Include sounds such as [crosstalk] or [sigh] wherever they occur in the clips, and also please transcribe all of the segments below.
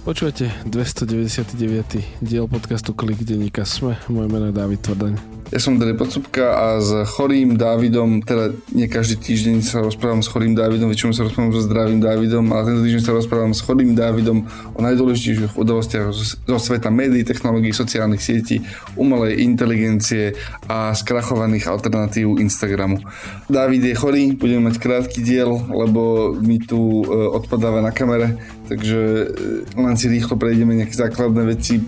Počúvate 299. diel podcastu Klik denníka Sme. Moje meno je David Tvrdaň. Ja som Dary Podsúbka a s chorým Dávidom, teda nie každý týždeň sa rozprávam s chorým Dávidom, väčšinou sa rozprávam so zdravým Dávidom, ale tento týždeň sa rozprávam s chorým Dávidom o najdôležitejších udalostiach zo sveta médií, technológií, sociálnych sietí, umelej inteligencie a skrachovaných alternatív Instagramu. Dávid je chorý, budeme mať krátky diel, lebo mi tu e, odpadáva na kamere, takže e, len si rýchlo prejdeme nejaké základné veci.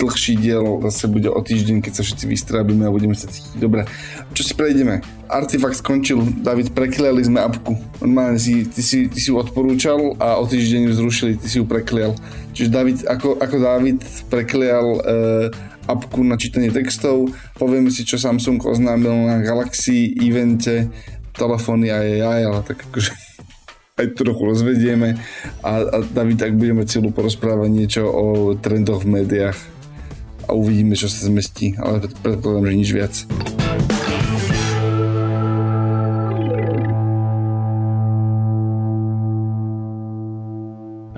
Dlhší diel zase bude o týždeň, keď sa všetci vystrábime a budeme sa cítiť dobre. Čo si prejdeme? Artifakt skončil, David, prekliali sme apku. Normálne si, ty, si, ty si ju odporúčal a o týždeň ju zrušili, ty si ju preklial. Čiže David, ako, ako David preklial uh, apku na čítanie textov, povieme si, čo Samsung oznámil na Galaxy evente, telefóny a AI, ale tak akože aj trochu rozvedieme a, a David, tak budeme celú porozprávať niečo o trendoch v médiách a uvidíme, čo sa zmestí, ale predpokladám, že nič viac.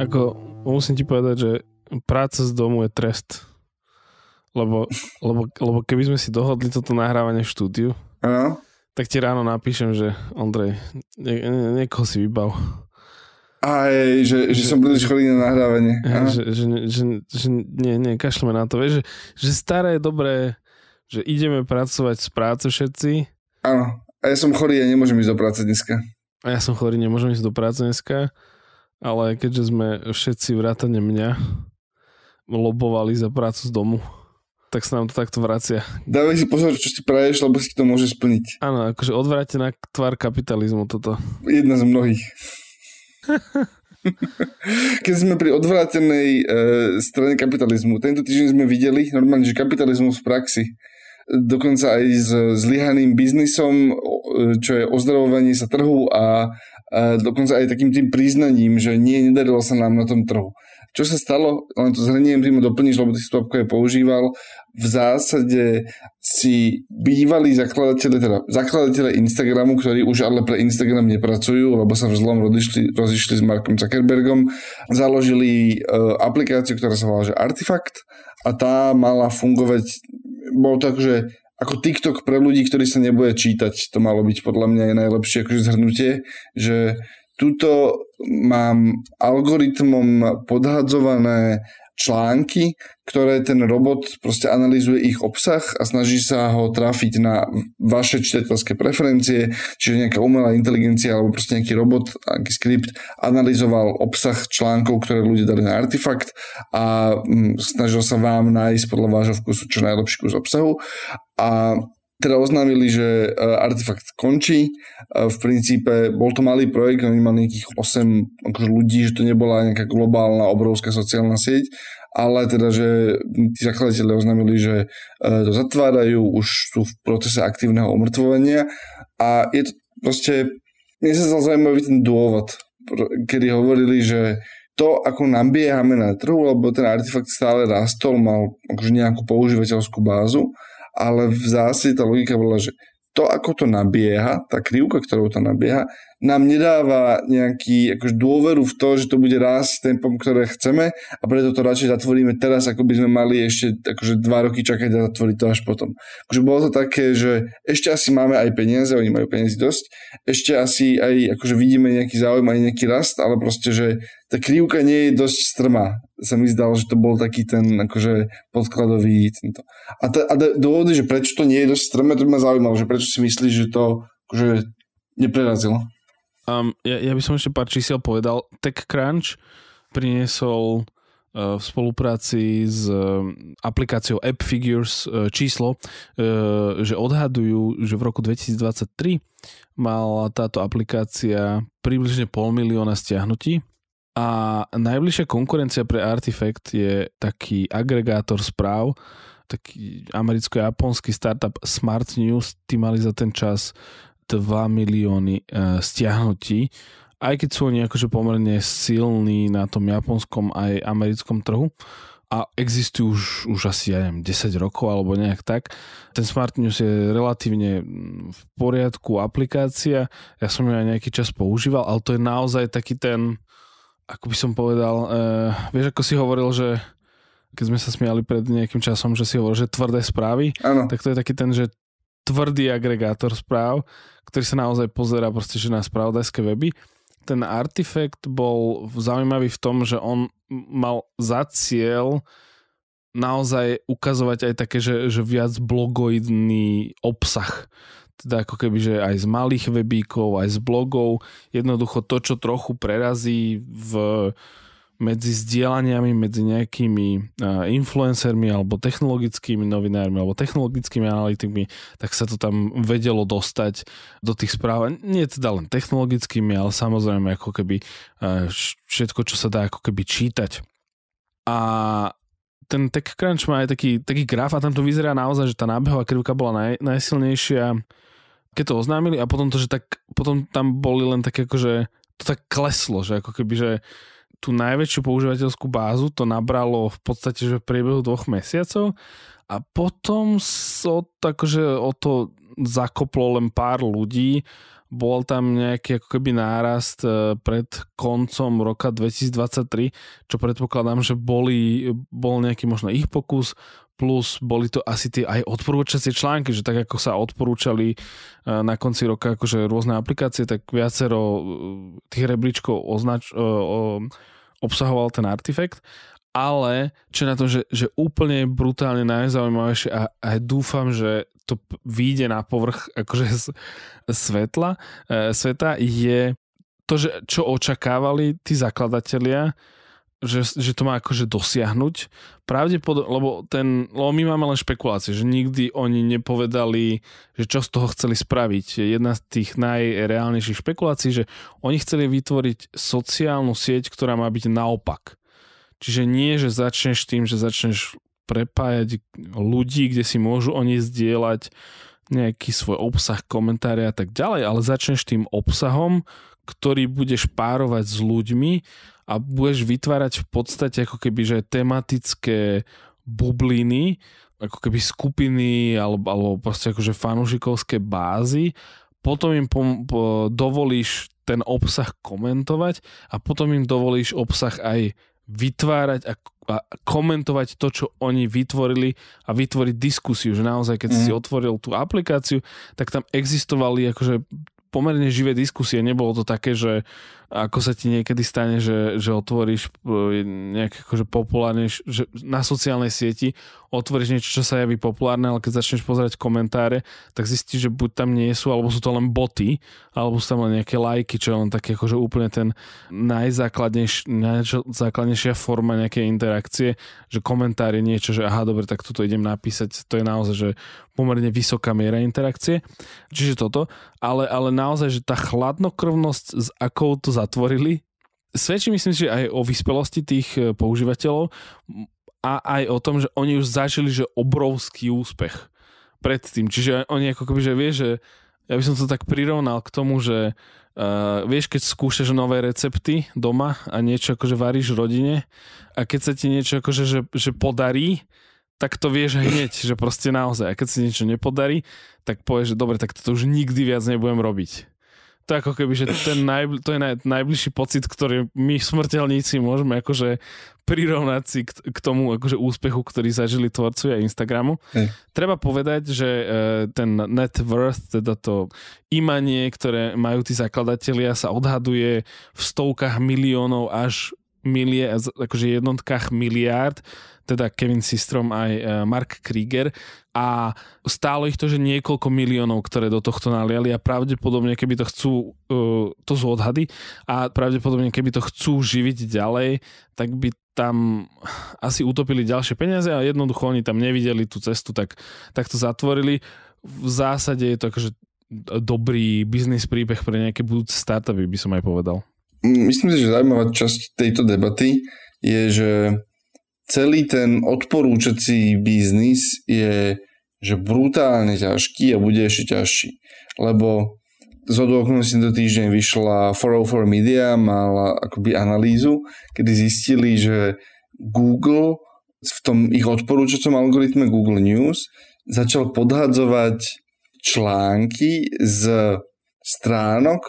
Ako, musím ti povedať, že práca z domu je trest. Lebo, lebo, lebo keby sme si dohodli toto nahrávanie v štúdiu, Ano? Tak ti ráno napíšem, že Ondrej, nie, nie, niekoho si vybav. Aj, že, že, že som príliš chorý na nahrávanie. Ja, že, že, že, že nie, nie, kašleme na to. Vieš, že, že staré dobré, že ideme pracovať z práce všetci. Áno, a ja som chorý a nemôžem ísť do práce dneska. A ja som chorý, nemôžem ísť do práce dneska, ale keďže sme všetci vrátane mňa lobovali za prácu z domu, tak sa nám to takto vracia. Dávaj si pozor, čo si praješ, lebo si to môže splniť. Áno, akože odvrátená tvár kapitalizmu toto. Jedna z mnohých. [laughs] Keď sme pri odvrátenej e, strane kapitalizmu, tento týždeň sme videli normálne, že kapitalizmus v praxi, dokonca aj s zlyhaným biznisom, čo je ozdravovanie sa trhu a, a dokonca aj takým tým priznaním, že nie, nedarilo sa nám na tom trhu. Čo sa stalo, len to zhrniem, mu doplníš, lebo ty si to aj používal, v zásade si bývalí zakladateľe, teda zakladateľe Instagramu, ktorí už ale pre Instagram nepracujú, lebo sa v zlom rozišli, rozišli s Markom Zuckerbergom, založili uh, aplikáciu, ktorá sa volá že Artifact a tá mala fungovať, bolo to akože ako TikTok pre ľudí, ktorí sa nebude čítať. To malo byť podľa mňa aj najlepšie akože zhrnutie, že tuto mám algoritmom podhadzované články, ktoré ten robot proste analýzuje ich obsah a snaží sa ho trafiť na vaše čitateľské preferencie, čiže nejaká umelá inteligencia alebo proste nejaký robot, nejaký skript analyzoval obsah článkov, ktoré ľudia dali na artefakt a mm, snažil sa vám nájsť podľa vášho vkusu čo najlepší kus obsahu. A teda oznámili, že artefakt končí. V princípe bol to malý projekt, oni mali nejakých 8 akože ľudí, že to nebola nejaká globálna, obrovská sociálna sieť, ale teda, že tí zakladatelia oznámili, že to zatvárajú, už sú v procese aktívneho omrtvovania a je to proste, mne sa zaujímavý ten dôvod, kedy hovorili, že to, ako nabiehame na trhu, lebo ten artefakt stále rastol, mal akože nejakú používateľskú bázu, ale v zásade tá logika bola, že to, ako to nabieha, tá krivka, ktorou to nabieha, nám nedáva nejaký akože dôveru v to, že to bude rásť tempom, ktoré chceme a preto to radšej zatvoríme teraz, ako by sme mali ešte akože dva roky čakať a zatvoriť to až potom. Akože bolo to také, že ešte asi máme aj peniaze, oni majú peniazy dosť, ešte asi aj akože vidíme nejaký záujem, aj nejaký rast, ale proste, že tá krivka nie je dosť strmá. Sa mi zdalo, že to bol taký ten akože podkladový tento. A, t- a dôvody, že prečo to nie je dosť strmé, to by ma zaujímalo, že prečo si myslíš, že to akože neprerazilo. Um, ja, ja by som ešte pár čísiel povedal. TechCrunch priniesol uh, v spolupráci s uh, aplikáciou App Figures uh, číslo, uh, že odhadujú, že v roku 2023 mala táto aplikácia približne pol milióna stiahnutí a najbližšia konkurencia pre Artifact je taký agregátor správ, taký americko-japonský startup Smart News, tí mali za ten čas 2 milióny uh, stiahnutí, aj keď sú oni akože pomerne silní na tom japonskom aj americkom trhu a existujú už, už asi, ja neviem, 10 rokov alebo nejak tak. Ten Smart News je relatívne v poriadku aplikácia, ja som ju aj nejaký čas používal, ale to je naozaj taký ten ako by som povedal, uh, vieš, ako si hovoril, že keď sme sa smiali pred nejakým časom, že si hovoril, že tvrdé správy, Áno. tak to je taký ten, že tvrdý agregátor správ, ktorý sa naozaj pozera proste, že na spravodajské weby. Ten artefakt bol zaujímavý v tom, že on mal za cieľ naozaj ukazovať aj také, že, že viac blogoidný obsah. Teda ako keby, že aj z malých webíkov, aj z blogov. Jednoducho to, čo trochu prerazí v medzi zdieľaniami, medzi nejakými influencermi alebo technologickými novinármi alebo technologickými analytikmi, tak sa to tam vedelo dostať do tých správ. Nie teda len technologickými, ale samozrejme ako keby všetko, čo sa dá ako keby čítať. A ten TechCrunch má aj taký, taký graf a tam to vyzerá naozaj, že tá nábehová krivka bola naj, najsilnejšia, keď to oznámili a potom to, že tak, potom tam boli len také akože to tak kleslo, že ako keby, že tú najväčšiu používateľskú bázu to nabralo v podstate že v priebehu dvoch mesiacov a potom so, akože o to zakoplo len pár ľudí. Bol tam nejaký ako keby nárast e, pred koncom roka 2023, čo predpokladám, že boli, bol nejaký možno ich pokus, plus boli to asi tie aj odporúčacie články, že tak ako sa odporúčali e, na konci roka akože rôzne aplikácie, tak viacero e, tých rebríčkov označ, obsahoval ten artefakt, ale čo na to, že, že úplne brutálne najzaujímavejšie a, a dúfam, že to vyjde na povrch [laughs] akože z svetla, e, sveta je to, že čo očakávali tí zakladatelia, že, že to má akože dosiahnuť. Pravdepodobne, lebo, ten, lebo my máme len špekulácie, že nikdy oni nepovedali, že čo z toho chceli spraviť. Jedna z tých najreálnejších špekulácií, že oni chceli vytvoriť sociálnu sieť, ktorá má byť naopak. Čiže nie, že začneš tým, že začneš prepájať ľudí, kde si môžu oni zdieľať nejaký svoj obsah, komentáre a tak ďalej, ale začneš tým obsahom, ktorý budeš párovať s ľuďmi a budeš vytvárať v podstate ako keby, že tematické bubliny, ako keby skupiny alebo, alebo proste akože fanúšikovské bázy, potom im pom- po- dovolíš ten obsah komentovať a potom im dovolíš obsah aj vytvárať a, a komentovať to, čo oni vytvorili a vytvoriť diskusiu, že naozaj, keď mm. si mhm. otvoril tú aplikáciu, tak tam existovali akože pomerne živé diskusie. Nebolo to také, že ako sa ti niekedy stane, že, že otvoríš e, nejaké akože populárne, že na sociálnej sieti otvoríš niečo, čo sa javí populárne, ale keď začneš pozerať komentáre, tak zistíš, že buď tam nie sú, alebo sú to len boty, alebo sú tam len nejaké lajky, čo je len také akože úplne ten najzákladnejš, najzákladnejšia forma nejakej interakcie, že komentár je niečo, že aha, dobre, tak toto idem napísať, to je naozaj, že pomerne vysoká miera interakcie. Čiže toto, ale, ale naozaj, že tá chladnokrvnosť, s akou to zatvorili. Svedčí myslím si, že aj o vyspelosti tých e, používateľov a aj o tom, že oni už zažili že obrovský úspech predtým. Čiže oni ako keby, že vie, že ja by som to tak prirovnal k tomu, že uh, vieš, keď skúšaš nové recepty doma a niečo akože varíš rodine a keď sa ti niečo akože že, že podarí, tak to vieš hneď, že proste naozaj. A keď si niečo nepodarí, tak povieš, že dobre, tak to už nikdy viac nebudem robiť to ako keby, že ten najbl- to je naj, najbližší pocit, ktorý my smrteľníci môžeme akože prirovnať si k, k tomu akože úspechu, ktorý zažili tvorcovia Instagramu. Hey. Treba povedať, že e, ten net worth, teda to imanie, ktoré majú tí zakladatelia, sa odhaduje v stovkách miliónov až milie, akože jednotkách miliárd teda Kevin Systrom aj e, Mark Krieger a stálo ich to, že niekoľko miliónov, ktoré do tohto naliali a pravdepodobne, keby to chcú, e, to sú odhady a pravdepodobne, keby to chcú živiť ďalej, tak by tam asi utopili ďalšie peniaze a jednoducho oni tam nevideli tú cestu, tak, tak to zatvorili. V zásade je to akože dobrý biznis príbeh pre nejaké budúce startupy, by som aj povedal. Myslím si, že zaujímavá časť tejto debaty je, že celý ten odporúčací biznis je že brutálne ťažký a bude ešte ťažší. Lebo z okolností do týždeň vyšla 404 Media, mala akoby analýzu, kedy zistili, že Google v tom ich odporúčacom algoritme Google News začal podhadzovať články z stránok,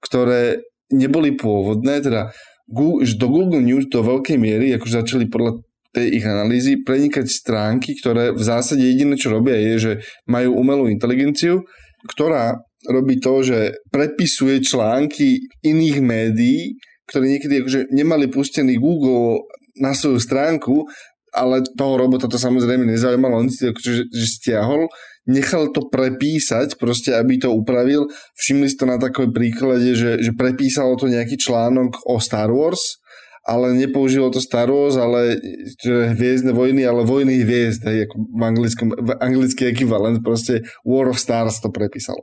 ktoré neboli pôvodné, teda do Google News do veľkej miery, akože začali podľa tej ich analýzy prenikať stránky, ktoré v zásade jediné, čo robia, je, že majú umelú inteligenciu, ktorá robí to, že prepisuje články iných médií, ktoré niekedy akože nemali pustený Google na svoju stránku, ale toho robota to samozrejme nezaujímalo, on si to akože, že stiahol, nechal to prepísať, proste aby to upravil. Všimli si to na takovej príklade, že, že prepísalo to nejaký článok o Star Wars ale nepoužilo to Star Wars, ale hviezdne vojny, ale vojny hviezd, hej, ako v, anglickom, v anglický ekvivalent, proste War of Stars to prepísal.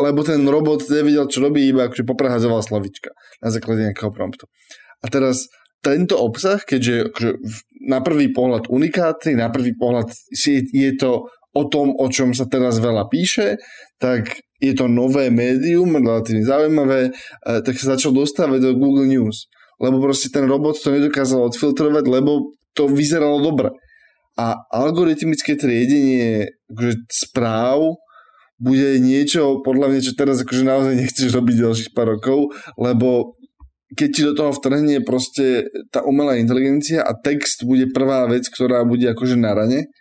Lebo ten robot nevidel, čo robí, iba akože poprehadzoval slovička na základe nejakého promptu. A teraz tento obsah, keďže akože na prvý pohľad unikátny, na prvý pohľad je to o tom, o čom sa teraz veľa píše, tak je to nové médium, relatívne zaujímavé, eh, tak sa začal dostávať do Google News lebo proste ten robot to nedokázal odfiltrovať, lebo to vyzeralo dobre. A algoritmické triedenie akože správ bude niečo, podľa mňa, čo teraz akože naozaj nechceš robiť ďalších pár rokov, lebo keď ti do toho vtrhne proste tá umelá inteligencia a text bude prvá vec, ktorá bude akože na rane,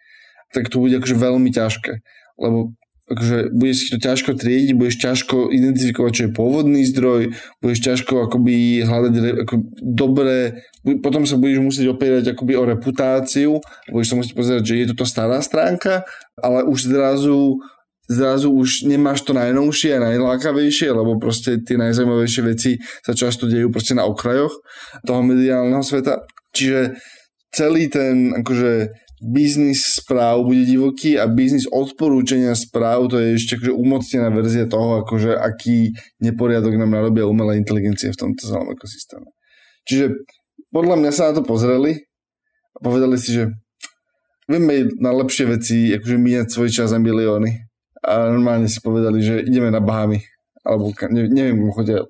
tak to bude akože veľmi ťažké. Lebo akože budeš si to ťažko triediť, budeš ťažko identifikovať, čo je pôvodný zdroj, budeš ťažko akoby hľadať ako dobré, potom sa budeš musieť opierať akoby o reputáciu, budeš sa musieť pozerať, že je toto stará stránka, ale už zrazu zrazu už nemáš to najnovšie a najlákavejšie, lebo proste tie najzaujímavejšie veci sa často dejú proste na okrajoch toho mediálneho sveta. Čiže celý ten akože biznis správ bude divoký a biznis odporúčania správ to je ešte akože umocnená verzia toho, akože aký neporiadok nám narobia umelá inteligencie v tomto celom ekosystéme. Čiže podľa mňa sa na to pozreli a povedali si, že vieme na lepšie veci, akože míňať svoj čas a milióny. A normálne si povedali, že ideme na Bahamy. Alebo neviem, chodia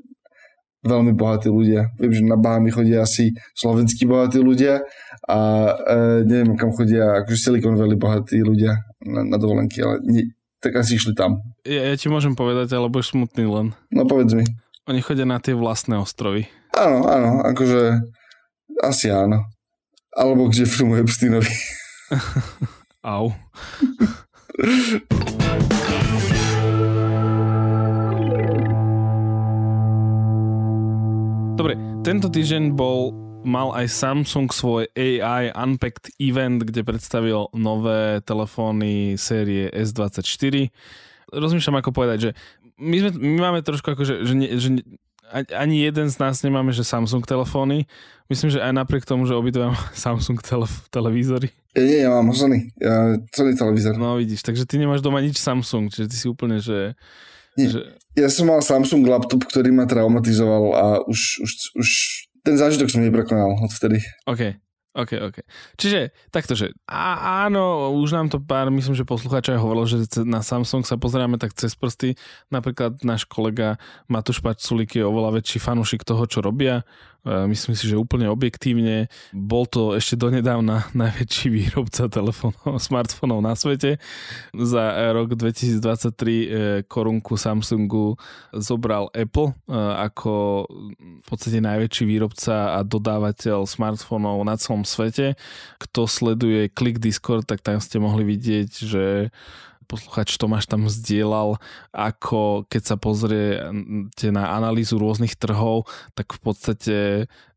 veľmi bohatí ľudia. Viem, že na Bahami chodia asi slovenskí bohatí ľudia a e, neviem, kam chodia akože Silicon Valley bohatí ľudia na, na dovolenky, ale nie, tak asi išli tam. Ja, ja ti môžem povedať, ale budeš smutný len. No povedz mi. Oni chodia na tie vlastné ostrovy. Áno, áno, akože asi áno. Alebo k Jeffreymu Epsteinovi. [laughs] Au. [laughs] Dobre, tento týždeň bol mal aj Samsung svoj AI Unpacked event, kde predstavil nové telefóny série S24. Rozmýšľam, ako povedať, že my, sme, my máme trošku ako, že, že, ne, že ani jeden z nás nemáme, že Samsung telefóny. Myslím, že aj napriek tomu, že obidva [laughs] Samsung tele- televízory. Nie, ja mám Sony. Ja, Sony televízor. No vidíš, takže ty nemáš doma nič Samsung, čiže ty si úplne, že nie. Že... Ja som mal Samsung laptop, ktorý ma traumatizoval a už, už, už ten zážitok som neprekonal odvtedy. OK. OK, OK. Čiže takto, že á, áno, už nám to pár, myslím, že poslucháč aj hovorilo, že na Samsung sa pozeráme tak cez prsty. Napríklad náš kolega Matúš Paculik je oveľa väčší fanúšik toho, čo robia myslím si, že úplne objektívne. Bol to ešte donedávna [laughs] najväčší výrobca telefónov, smartfónov na svete. Za rok 2023 e, korunku Samsungu zobral Apple e, ako v podstate najväčší výrobca a dodávateľ smartfónov na celom svete. Kto sleduje Click Discord, tak tam ste mohli vidieť, že posluchač Tomáš tam zdieľal, ako keď sa pozriete na analýzu rôznych trhov, tak v podstate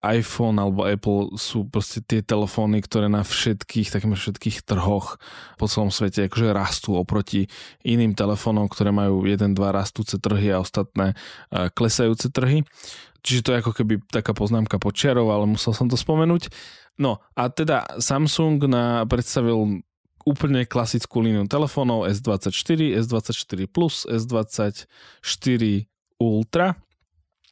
iPhone alebo Apple sú proste tie telefóny, ktoré na všetkých, takmer všetkých trhoch po celom svete akože rastú oproti iným telefónom, ktoré majú jeden, dva rastúce trhy a ostatné klesajúce trhy. Čiže to je ako keby taká poznámka počiarov, ale musel som to spomenúť. No a teda Samsung na, predstavil úplne klasickú líniu telefónov S24, S24 Plus, S24 Ultra.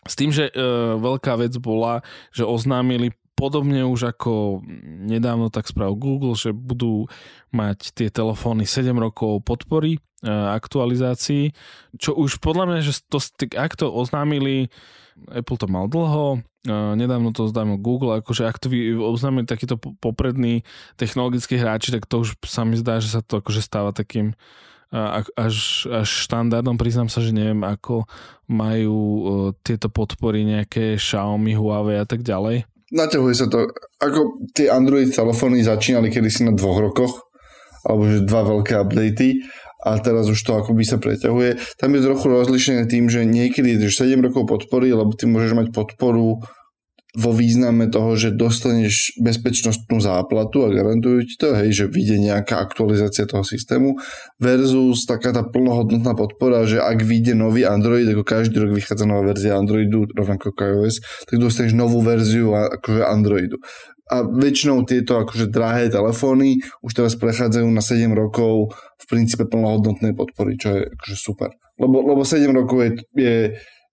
S tým, že e, veľká vec bola, že oznámili podobne už ako nedávno tak spravil Google, že budú mať tie telefóny 7 rokov podpory e, aktualizácií, čo už podľa mňa, že to, ak to oznámili, Apple to mal dlho, nedávno to oznámil Google, akože ak to oznámili takíto poprední technologickí hráči, tak to už sa mi zdá, že sa to akože stáva takým až, až štandardom. Priznám sa, že neviem, ako majú tieto podpory nejaké Xiaomi, Huawei a tak ďalej. Naťahuje sa to, ako tie Android telefóny začínali kedysi na dvoch rokoch, alebo že dva veľké updaty a teraz už to akoby sa preťahuje. Tam je trochu rozlišené tým, že niekedy je 7 rokov podpory, lebo ty môžeš mať podporu vo význame toho, že dostaneš bezpečnostnú záplatu a garantujú ti to, hej, že vyjde nejaká aktualizácia toho systému versus taká tá plnohodnotná podpora, že ak vyjde nový Android, ako každý rok vychádza nová verzia Androidu, rovnako ako iOS, tak dostaneš novú verziu akože Androidu. A väčšinou tieto akože drahé telefóny už teraz prechádzajú na 7 rokov v princípe plnohodnotnej podpory, čo je akože super. Lebo, lebo 7 rokov je, je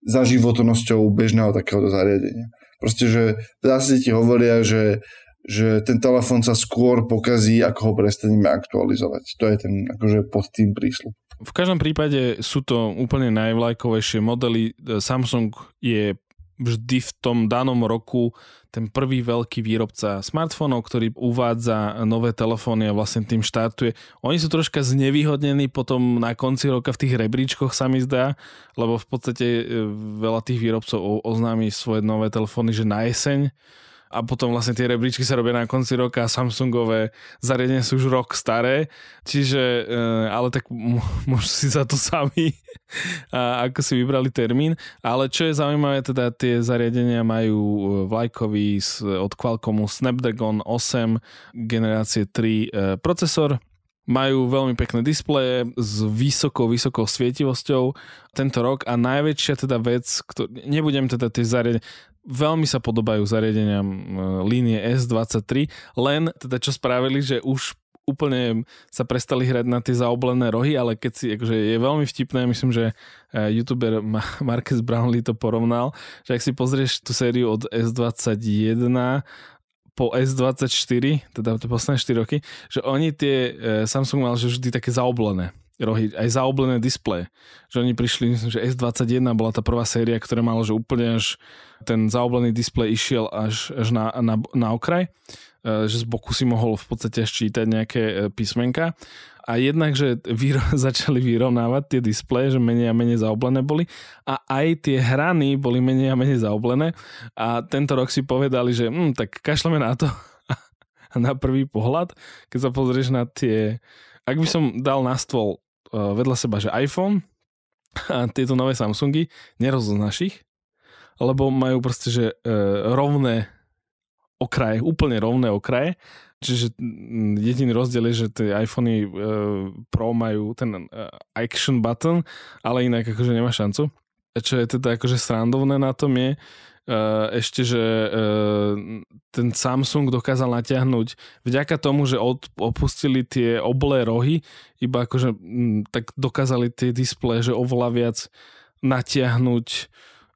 za životnosťou bežného takéhoto zariadenia. Proste, že zásade ti hovoria, že, že ten telefón sa skôr pokazí, ako ho prestaneme aktualizovať. To je ten akože pod tým prísľub. V každom prípade sú to úplne najvlajkovejšie modely. Samsung je vždy v tom danom roku ten prvý veľký výrobca smartfónov, ktorý uvádza nové telefóny a vlastne tým štartuje. Oni sú troška znevýhodnení potom na konci roka v tých rebríčkoch sa mi zdá, lebo v podstate e, veľa tých výrobcov oznámi svoje nové telefóny, že na jeseň a potom vlastne tie rebríčky sa robia na konci roka a Samsungové zariadenia sú už rok staré, čiže, eh, ale tak môžu si za to sami, [laughs] ako si vybrali termín, ale čo je zaujímavé, teda tie zariadenia majú eh, vlajkový od Qualcommu Snapdragon 8 generácie 3 eh, procesor, majú veľmi pekné displeje s vysokou, vysokou svietivosťou tento rok. A najväčšia teda vec, ktor- nebudem teda tie zariadenia, veľmi sa podobajú zariadeniam e, línie S23, len teda čo spravili, že už úplne sa prestali hrať na tie zaoblené rohy, ale keď si, akože je veľmi vtipné, myslím, že e, youtuber Marcus Brownlee to porovnal, že ak si pozrieš tú sériu od S21 po S24, teda tie posledné 4 roky, že oni tie, e, Samsung mal že vždy také zaoblené rohy, aj zaoblené displeje. Že oni prišli, myslím, že S21 bola tá prvá séria, ktorá mala, že úplne až ten zaoblený displej išiel až, až na, na, na okraj, e, že z boku si mohol v podstate ščítať nejaké e, písmenka. A jednak, že výro, [laughs] začali vyrovnávať tie displeje, že menej a menej zaoblené boli a aj tie hrany boli menej a menej zaoblené a tento rok si povedali, že hm, tak kašleme na to [laughs] na prvý pohľad, keď sa pozrieš na tie ak by som dal na stôl vedľa seba, že iPhone a tieto nové Samsungy, nerozoznáš ich, lebo majú proste, že uh, rovné okraje, úplne rovné okraje, čiže jediný rozdiel je, že tie iPhony uh, Pro majú ten action button, ale inak akože nemá šancu. Čo je teda akože srandovné na tom je, ešte, že uh, ten Samsung dokázal natiahnuť vďaka tomu, že opustili tie oblé rohy, iba akože m, tak dokázali tie displeje, že oveľa viac natiahnuť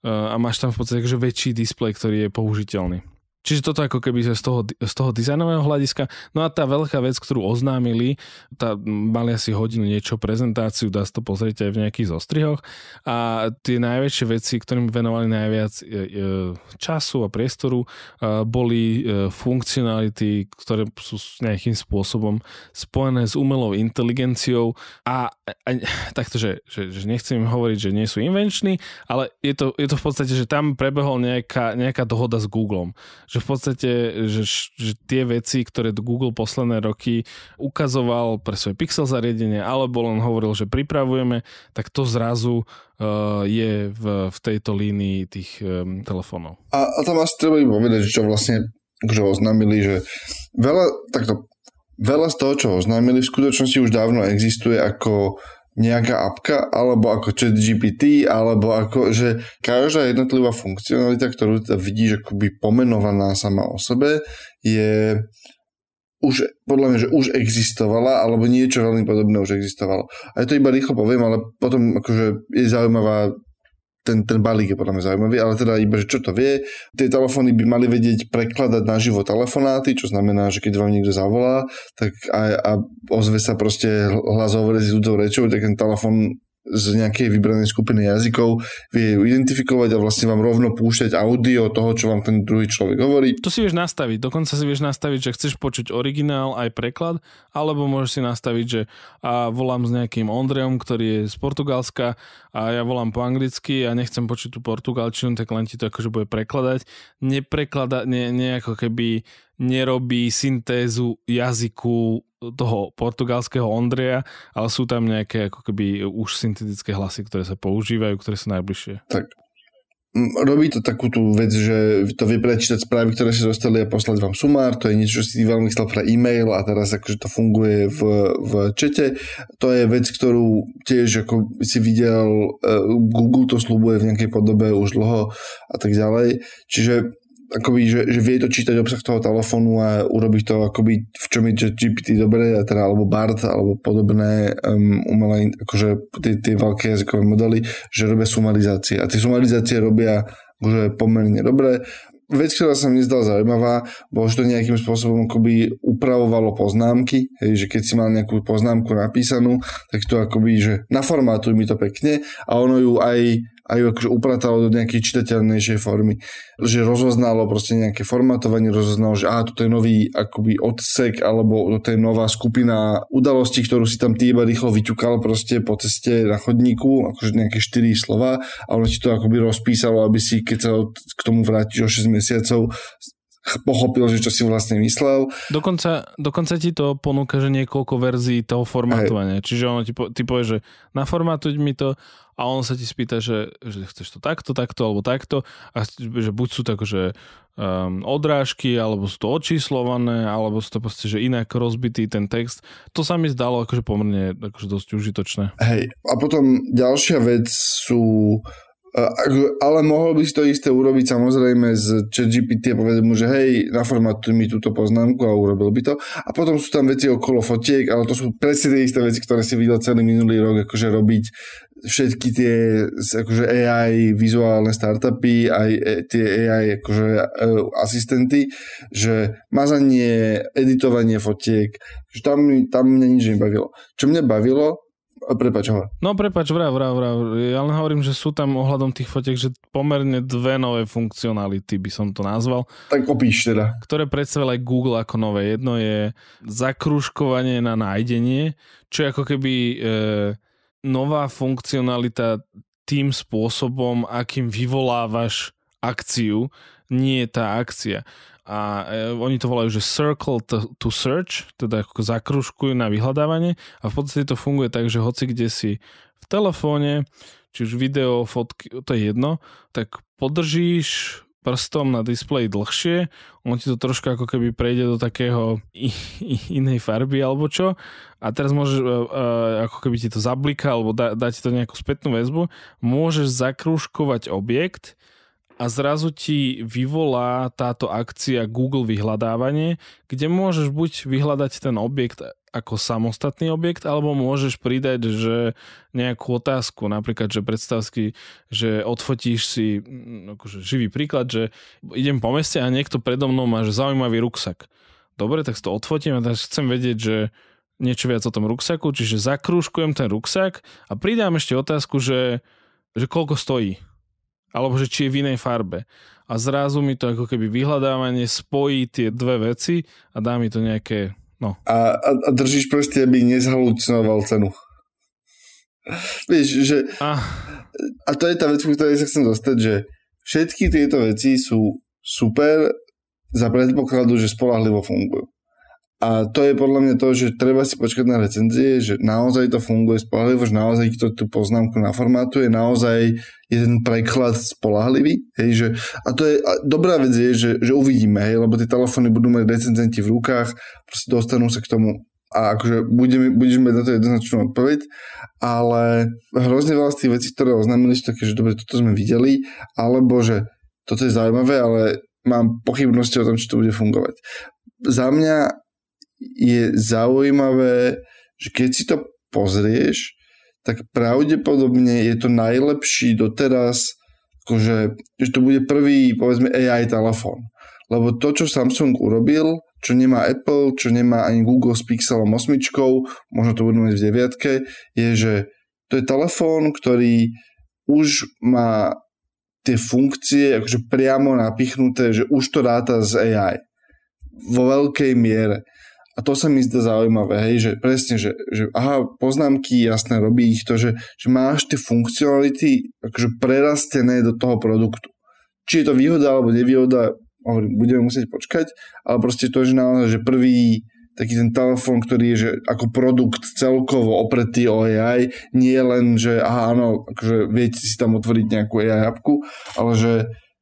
uh, a máš tam v podstate akože väčší displej, ktorý je použiteľný. Čiže toto ako keby z toho, z toho dizajnového hľadiska. No a tá veľká vec, ktorú oznámili, tá, mali asi hodinu niečo prezentáciu, dá sa to pozrieť aj v nejakých zostrihoch. A tie najväčšie veci, ktorým venovali najviac času a priestoru, boli e, funkcionality, ktoré sú nejakým spôsobom spojené s umelou inteligenciou. A, a takto, že, že, že nechcem im hovoriť, že nie sú invenční, ale je to, je to v podstate, že tam prebehol nejaká, nejaká dohoda s Googlem že v podstate, že, že tie veci, ktoré Google posledné roky ukazoval pre svoje Pixel zariadenie, alebo len hovoril, že pripravujeme, tak to zrazu uh, je v, v tejto línii tých um, telefónov. A, a tam asi treba povedať, že čo vlastne že oznámili, že veľa, takto, veľa z toho, čo oznámili, v skutočnosti už dávno existuje ako nejaká apka, alebo ako chat GPT, alebo ako, že každá jednotlivá funkcionalita, ktorú teda vidíš akoby pomenovaná sama o sebe, je už, podľa mňa, že už existovala, alebo niečo veľmi podobné už existovalo. A ja to iba rýchlo poviem, ale potom akože je zaujímavá ten, ten balík je podľa mňa zaujímavý, ale teda iba, že čo to vie. Tie telefóny by mali vedieť prekladať na živo telefonáty, čo znamená, že keď vám niekto zavolá, tak a, a ozve sa proste hlas hovorí s ľudskou rečou, tak ten telefón z nejakej vybranej skupiny jazykov, vie ju identifikovať a vlastne vám rovno púšťať audio toho, čo vám ten druhý človek hovorí. To si vieš nastaviť, dokonca si vieš nastaviť, že chceš počuť originál aj preklad, alebo môžeš si nastaviť, že a volám s nejakým Ondreom, ktorý je z Portugalska a ja volám po anglicky a nechcem počuť tú portugalčinu, tak len ti to akože bude prekladať. Nepreklada, ne, ne keby nerobí syntézu jazyku toho portugalského Ondreja, ale sú tam nejaké ako keby už syntetické hlasy, ktoré sa používajú, ktoré sú najbližšie. Tak. Robí to takú tú vec, že to vie prečítať správy, ktoré si dostali a poslať vám sumár, to je niečo, čo si veľmi chcel pre e-mail a teraz akože to funguje v, v čete. To je vec, ktorú tiež ako si videl, uh, Google to slúbuje v nejakej podobe už dlho a tak ďalej. Čiže akoby, že, že vie to čítať obsah toho telefónu a urobiť to akoby v čom je GPT dobré, teda, alebo BART, alebo podobné um, umelé, akože tie, tie veľké jazykové modely, že robia sumarizácie. A tie sumarizácie robia akože pomerne dobre vec, ktorá sa mi zdala zaujímavá, bolo, že to nejakým spôsobom akoby upravovalo poznámky, hej, že keď si mal nejakú poznámku napísanú, tak to akoby, že naformátuj mi to pekne a ono ju aj a ju akože upratalo do nejakej čitateľnejšej formy. Že rozoznalo proste nejaké formatovanie, rozoznalo, že á, toto je nový akoby odsek, alebo toto je nová skupina udalostí, ktorú si tam ty iba rýchlo vyťukal proste po ceste na chodníku, akože nejaké 4 slova a ono ti to akoby rozpísalo, aby si, keď sa k tomu vrátiš o 6 mesiacov, pochopil, že čo si vlastne myslel. Dokonca, dokonca ti to ponúka, že niekoľko verzií toho formátovania. Hej. Čiže ono ti, po, ty povie, že naformátuj mi to a on sa ti spýta, že, že chceš to takto, takto alebo takto a že buď sú to akože um, odrážky, alebo sú to očíslované, alebo sú to proste, že inak rozbitý ten text. To sa mi zdalo akože pomerne akože dosť užitočné. Hej, a potom ďalšia vec sú ale mohol by si to isté urobiť samozrejme z ChatGPT a povedať mu, že hej, naformatuj mi túto poznámku a urobil by to. A potom sú tam veci okolo fotiek, ale to sú presne tie isté veci, ktoré si videl celý minulý rok, akože robiť všetky tie akože AI vizuálne startupy, aj e, tie AI akože uh, asistenty, že mazanie, editovanie fotiek, že tam, tam mňa nič nebavilo. Čo mňa bavilo, Prepač, hovor. No prepač, vrav, vrav, vrav. Ja len hovorím, že sú tam ohľadom tých fotiek, že pomerne dve nové funkcionality by som to nazval. Tak opíš teda. Ktoré predstavil aj Google ako nové. Jedno je zakružkovanie na nájdenie, čo je ako keby e, nová funkcionalita tým spôsobom, akým vyvolávaš akciu, nie je tá akcia. A e, oni to volajú, že circle to, to search, teda ako zakružkujú na vyhľadávanie. A v podstate to funguje tak, že hoci kde si v telefóne, či už video, fotky, to je jedno, tak podržíš prstom na displeji dlhšie, on ti to trošku ako keby prejde do takého inej farby alebo čo. A teraz môžeš, uh, ako keby ti to zablika alebo dá, dá ti to nejakú spätnú väzbu, môžeš zakružkovať objekt, a zrazu ti vyvolá táto akcia Google vyhľadávanie, kde môžeš buď vyhľadať ten objekt ako samostatný objekt, alebo môžeš pridať, že nejakú otázku, napríklad, že predstav si, že odfotíš si, mm, akože živý príklad, že idem po meste a niekto predo mnou má že zaujímavý ruksak. Dobre, tak to odfotím a teraz chcem vedieť, že niečo viac o tom ruksaku, čiže zakrúžkujem ten ruksak a pridám ešte otázku, že, že koľko stojí alebo že či je v inej farbe. A zrazu mi to ako keby vyhľadávanie spojí tie dve veci a dá mi to nejaké... No. A, a, a držíš proste, aby nezhalucinoval cenu. Vieš, že... A... a to je tá vec, ku ktorej sa chcem dostať, že všetky tieto veci sú super za predpokladu, že spolahlivo fungujú. A to je podľa mňa to, že treba si počkať na recenzie, že naozaj to funguje spolahlivo, že naozaj to tú poznámku naformátuje, naozaj je ten preklad spolahlivý. Hej, že, a to je, a dobrá vec je, že, že uvidíme, hej, lebo tie telefóny budú mať recenzenti v rukách, proste dostanú sa k tomu a akože budeme, budeme na to jednoznačnú odpoveď, ale hrozne veľa z tých vecí, ktoré oznámili, sú také, že dobre, toto sme videli, alebo že toto je zaujímavé, ale mám pochybnosti o tom, či to bude fungovať. Za mňa je zaujímavé, že keď si to pozrieš, tak pravdepodobne je to najlepší doteraz, akože, že to bude prvý, povedzme, AI telefón. Lebo to, čo Samsung urobil, čo nemá Apple, čo nemá ani Google s Pixelom 8, možno to budú mať v 9, je, že to je telefón, ktorý už má tie funkcie akože priamo napichnuté, že už to dáta z AI vo veľkej miere. A to sa mi zdá zaujímavé, hej, že presne, že, že aha, poznámky, jasné, robí ich to, že, že máš tie funkcionality akože prerastené do toho produktu. Či je to výhoda alebo nevýhoda, hovorím, budeme musieť počkať, ale proste to, že naozaj, že prvý taký ten telefón, ktorý je že ako produkt celkovo opretý o AI, nie len, že aha, áno, akože viete si tam otvoriť nejakú AI appku, ale že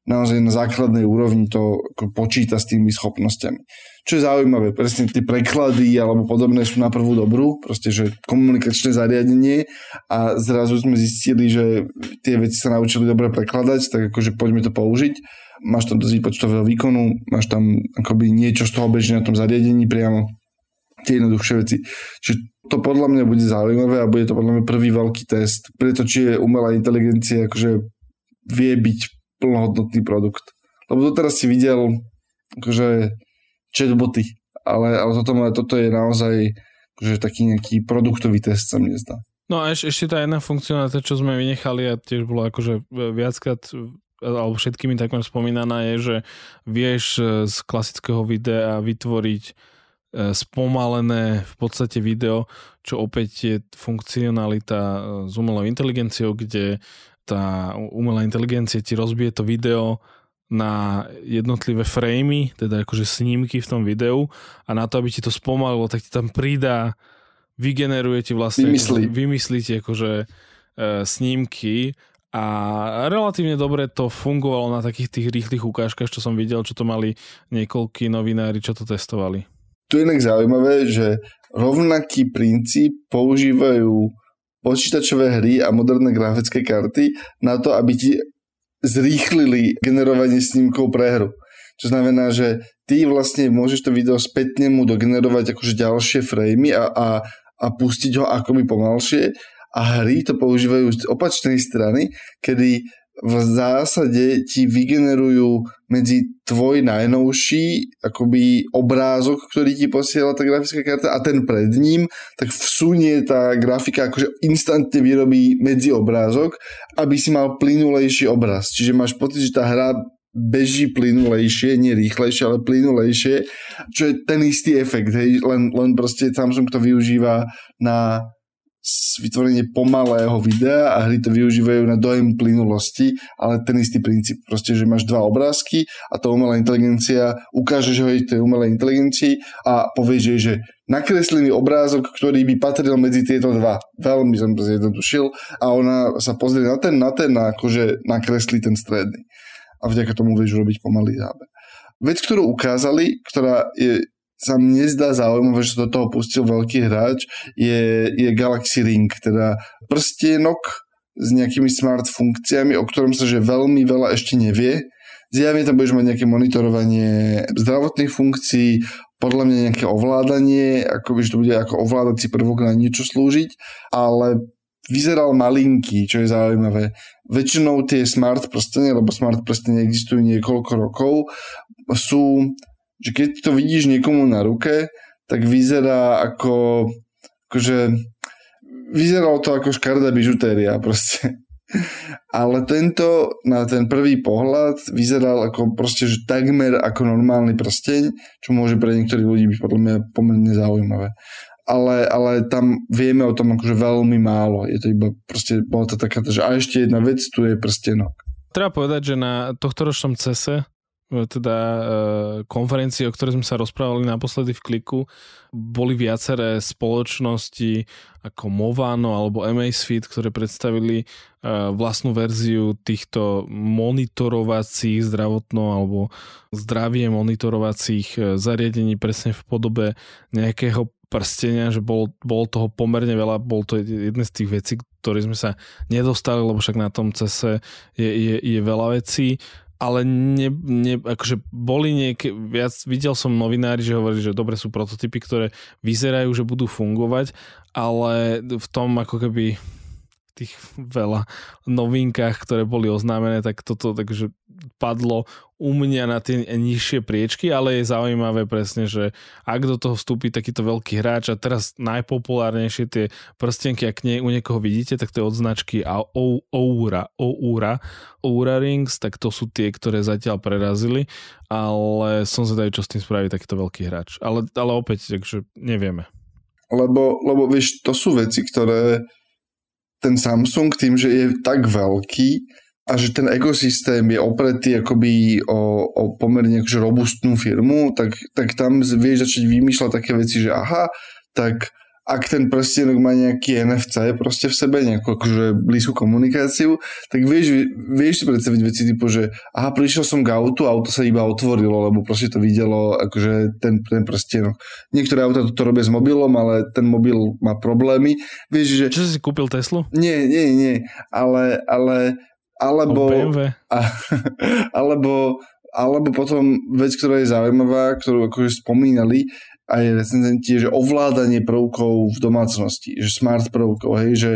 naozaj na základnej úrovni to ako počíta s tými schopnosťami. Čo je zaujímavé, presne tie preklady alebo podobné sú na prvú dobrú, proste, že komunikačné zariadenie a zrazu sme zistili, že tie veci sa naučili dobre prekladať, tak akože poďme to použiť. Máš tam dosť výpočtového výkonu, máš tam akoby niečo z toho bežne na tom zariadení priamo, tie jednoduchšie veci. Čiže to podľa mňa bude zaujímavé a bude to podľa mňa prvý veľký test. Preto, či je umelá inteligencia akože vie byť plnohodnotný produkt. Lebo doteraz si videl akože chatboty, ale, ale toto, toto je naozaj akože taký nejaký produktový test sa mne zdá. No a eš, ešte tá jedna funkcionalita, čo sme vynechali a tiež bolo akože viackrát alebo všetkými takmer spomínaná je, že vieš e, z klasického videa vytvoriť e, spomalené v podstate video, čo opäť je funkcionalita e, s umelou inteligenciou, kde tá umelá inteligencia ti rozbije to video na jednotlivé framey, teda akože snímky v tom videu a na to, aby ti to spomalilo, tak ti tam pridá, vygeneruje ti vlastne, Vymyslí. vymyslíte akože e, snímky a relatívne dobre to fungovalo na takých tých rýchlych ukážkach, čo som videl, čo to mali niekoľkí novinári, čo to testovali. Tu je inak zaujímavé, že rovnaký princíp používajú počítačové hry a moderné grafické karty na to, aby ti zrýchlili generovanie snímkov pre hru. Čo znamená, že ty vlastne môžeš to video spätne mu dogenerovať akože ďalšie framey a, a, a pustiť ho akoby pomalšie a hry to používajú z opačnej strany, kedy v zásade ti vygenerujú medzi tvoj najnovší akoby obrázok, ktorý ti posiela tá grafická karta a ten pred ním, tak vsunie tá grafika akože instantne vyrobí medzi obrázok, aby si mal plynulejší obraz. Čiže máš pocit, že tá hra beží plynulejšie, nie rýchlejšie, ale plynulejšie, čo je ten istý efekt, hej? Len, len proste Samsung to využíva na vytvorenie pomalého videa a hry to využívajú na dojem plynulosti, ale ten istý princíp. Proste, že máš dva obrázky a tá umelá inteligencia ukáže, že ho tej umelej inteligencii a povie, že, že nakresli mi obrázok, ktorý by patril medzi tieto dva. Veľmi som to zjednodušil a ona sa pozrie na ten, na ten a akože nakreslí ten stredný. A vďaka tomu vieš robiť pomalý záber. Vec, ktorú ukázali, ktorá je sa mne zdá zaujímavé, že do toho pustil veľký hráč, je, je Galaxy Ring, teda prstienok s nejakými smart funkciami, o ktorom sa že veľmi veľa ešte nevie. Zjavne tam budeš mať nejaké monitorovanie zdravotných funkcií, podľa mňa nejaké ovládanie, ako že to bude ako ovládací prvok na niečo slúžiť, ale vyzeral malinký, čo je zaujímavé. Väčšinou tie smart prstenie, lebo smart prstenie existujú niekoľko rokov, sú že keď to vidíš niekomu na ruke, tak vyzerá ako, akože, vyzeralo to ako škarda bižutéria proste. [laughs] Ale tento na ten prvý pohľad vyzeral ako proste, že takmer ako normálny prsteň, čo môže pre niektorých ľudí byť podľa mňa pomerne zaujímavé. Ale, ale tam vieme o tom akože veľmi málo. Je to iba proste, bola to taká, že a ešte jedna vec, tu je prstenok. Treba povedať, že na tohto ročnom CESE teda e, konferencii, o ktorej sme sa rozprávali naposledy v kliku, boli viaceré spoločnosti ako Movano alebo Amazfit, ktoré predstavili e, vlastnú verziu týchto monitorovacích zdravotno alebo zdravie monitorovacích e, zariadení presne v podobe nejakého prstenia, že bol, bol toho pomerne veľa, bol to jedna z tých vecí, ktoré sme sa nedostali, lebo však na tom cese je, je, je veľa vecí ale ne, ne, akože boli nejaké, viac, videl som novinári, že hovorili, že dobre sú prototypy, ktoré vyzerajú, že budú fungovať, ale v tom ako keby tých veľa novinkách, ktoré boli oznámené, tak toto takže spadlo u mňa na tie nižšie priečky, ale je zaujímavé presne, že ak do toho vstúpi takýto veľký hráč a teraz najpopulárnejšie tie prstenky, ak nie u niekoho vidíte, tak to je od značky Oura, Oura, Oura Rings, tak to sú tie, ktoré zatiaľ prerazili, ale som zvedavý, čo s tým spraví takýto veľký hráč. Ale, ale opäť, takže nevieme. Lebo, lebo vieš, to sú veci, ktoré ten Samsung tým, že je tak veľký, a že ten ekosystém je opretý akoby o, o pomerne akože robustnú firmu, tak, tak tam vieš začať vymýšľať také veci, že aha, tak ak ten prstenok má nejaký NFC proste v sebe, nejakú akože blízku komunikáciu, tak vieš, vieš si predstaviť veci typu, že aha, prišiel som k autu, auto sa iba otvorilo, lebo proste to videlo akože ten, ten prstenok. Niektoré auta to robia s mobilom, ale ten mobil má problémy. Vieš, že... Čo si kúpil Teslu? Nie, nie, nie, ale, ale alebo, a, [laughs] alebo, alebo potom vec, ktorá je zaujímavá, ktorú akože spomínali aj recenzenti, že ovládanie prvkov v domácnosti, že smart prvkov, hej, že,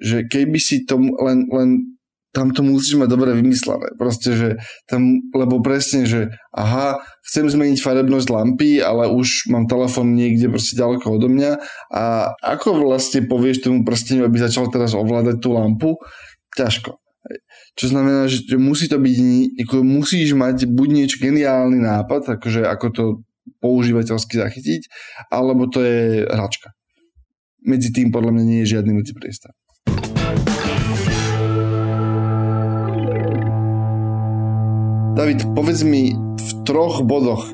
že keby si to len, len tam to musíš mať dobre vymyslené. Proste, že tam, lebo presne, že aha, chcem zmeniť farebnosť lampy, ale už mám telefon niekde proste ďaleko odo mňa a ako vlastne povieš tomu prsteniu, aby začal teraz ovládať tú lampu? Ťažko. Čo znamená, že, musí to byť, musíš mať buď niečo geniálny nápad, akože ako to používateľsky zachytiť, alebo to je hračka. Medzi tým podľa mňa nie je žiadny medzipriestor. David, povedz mi v troch bodoch,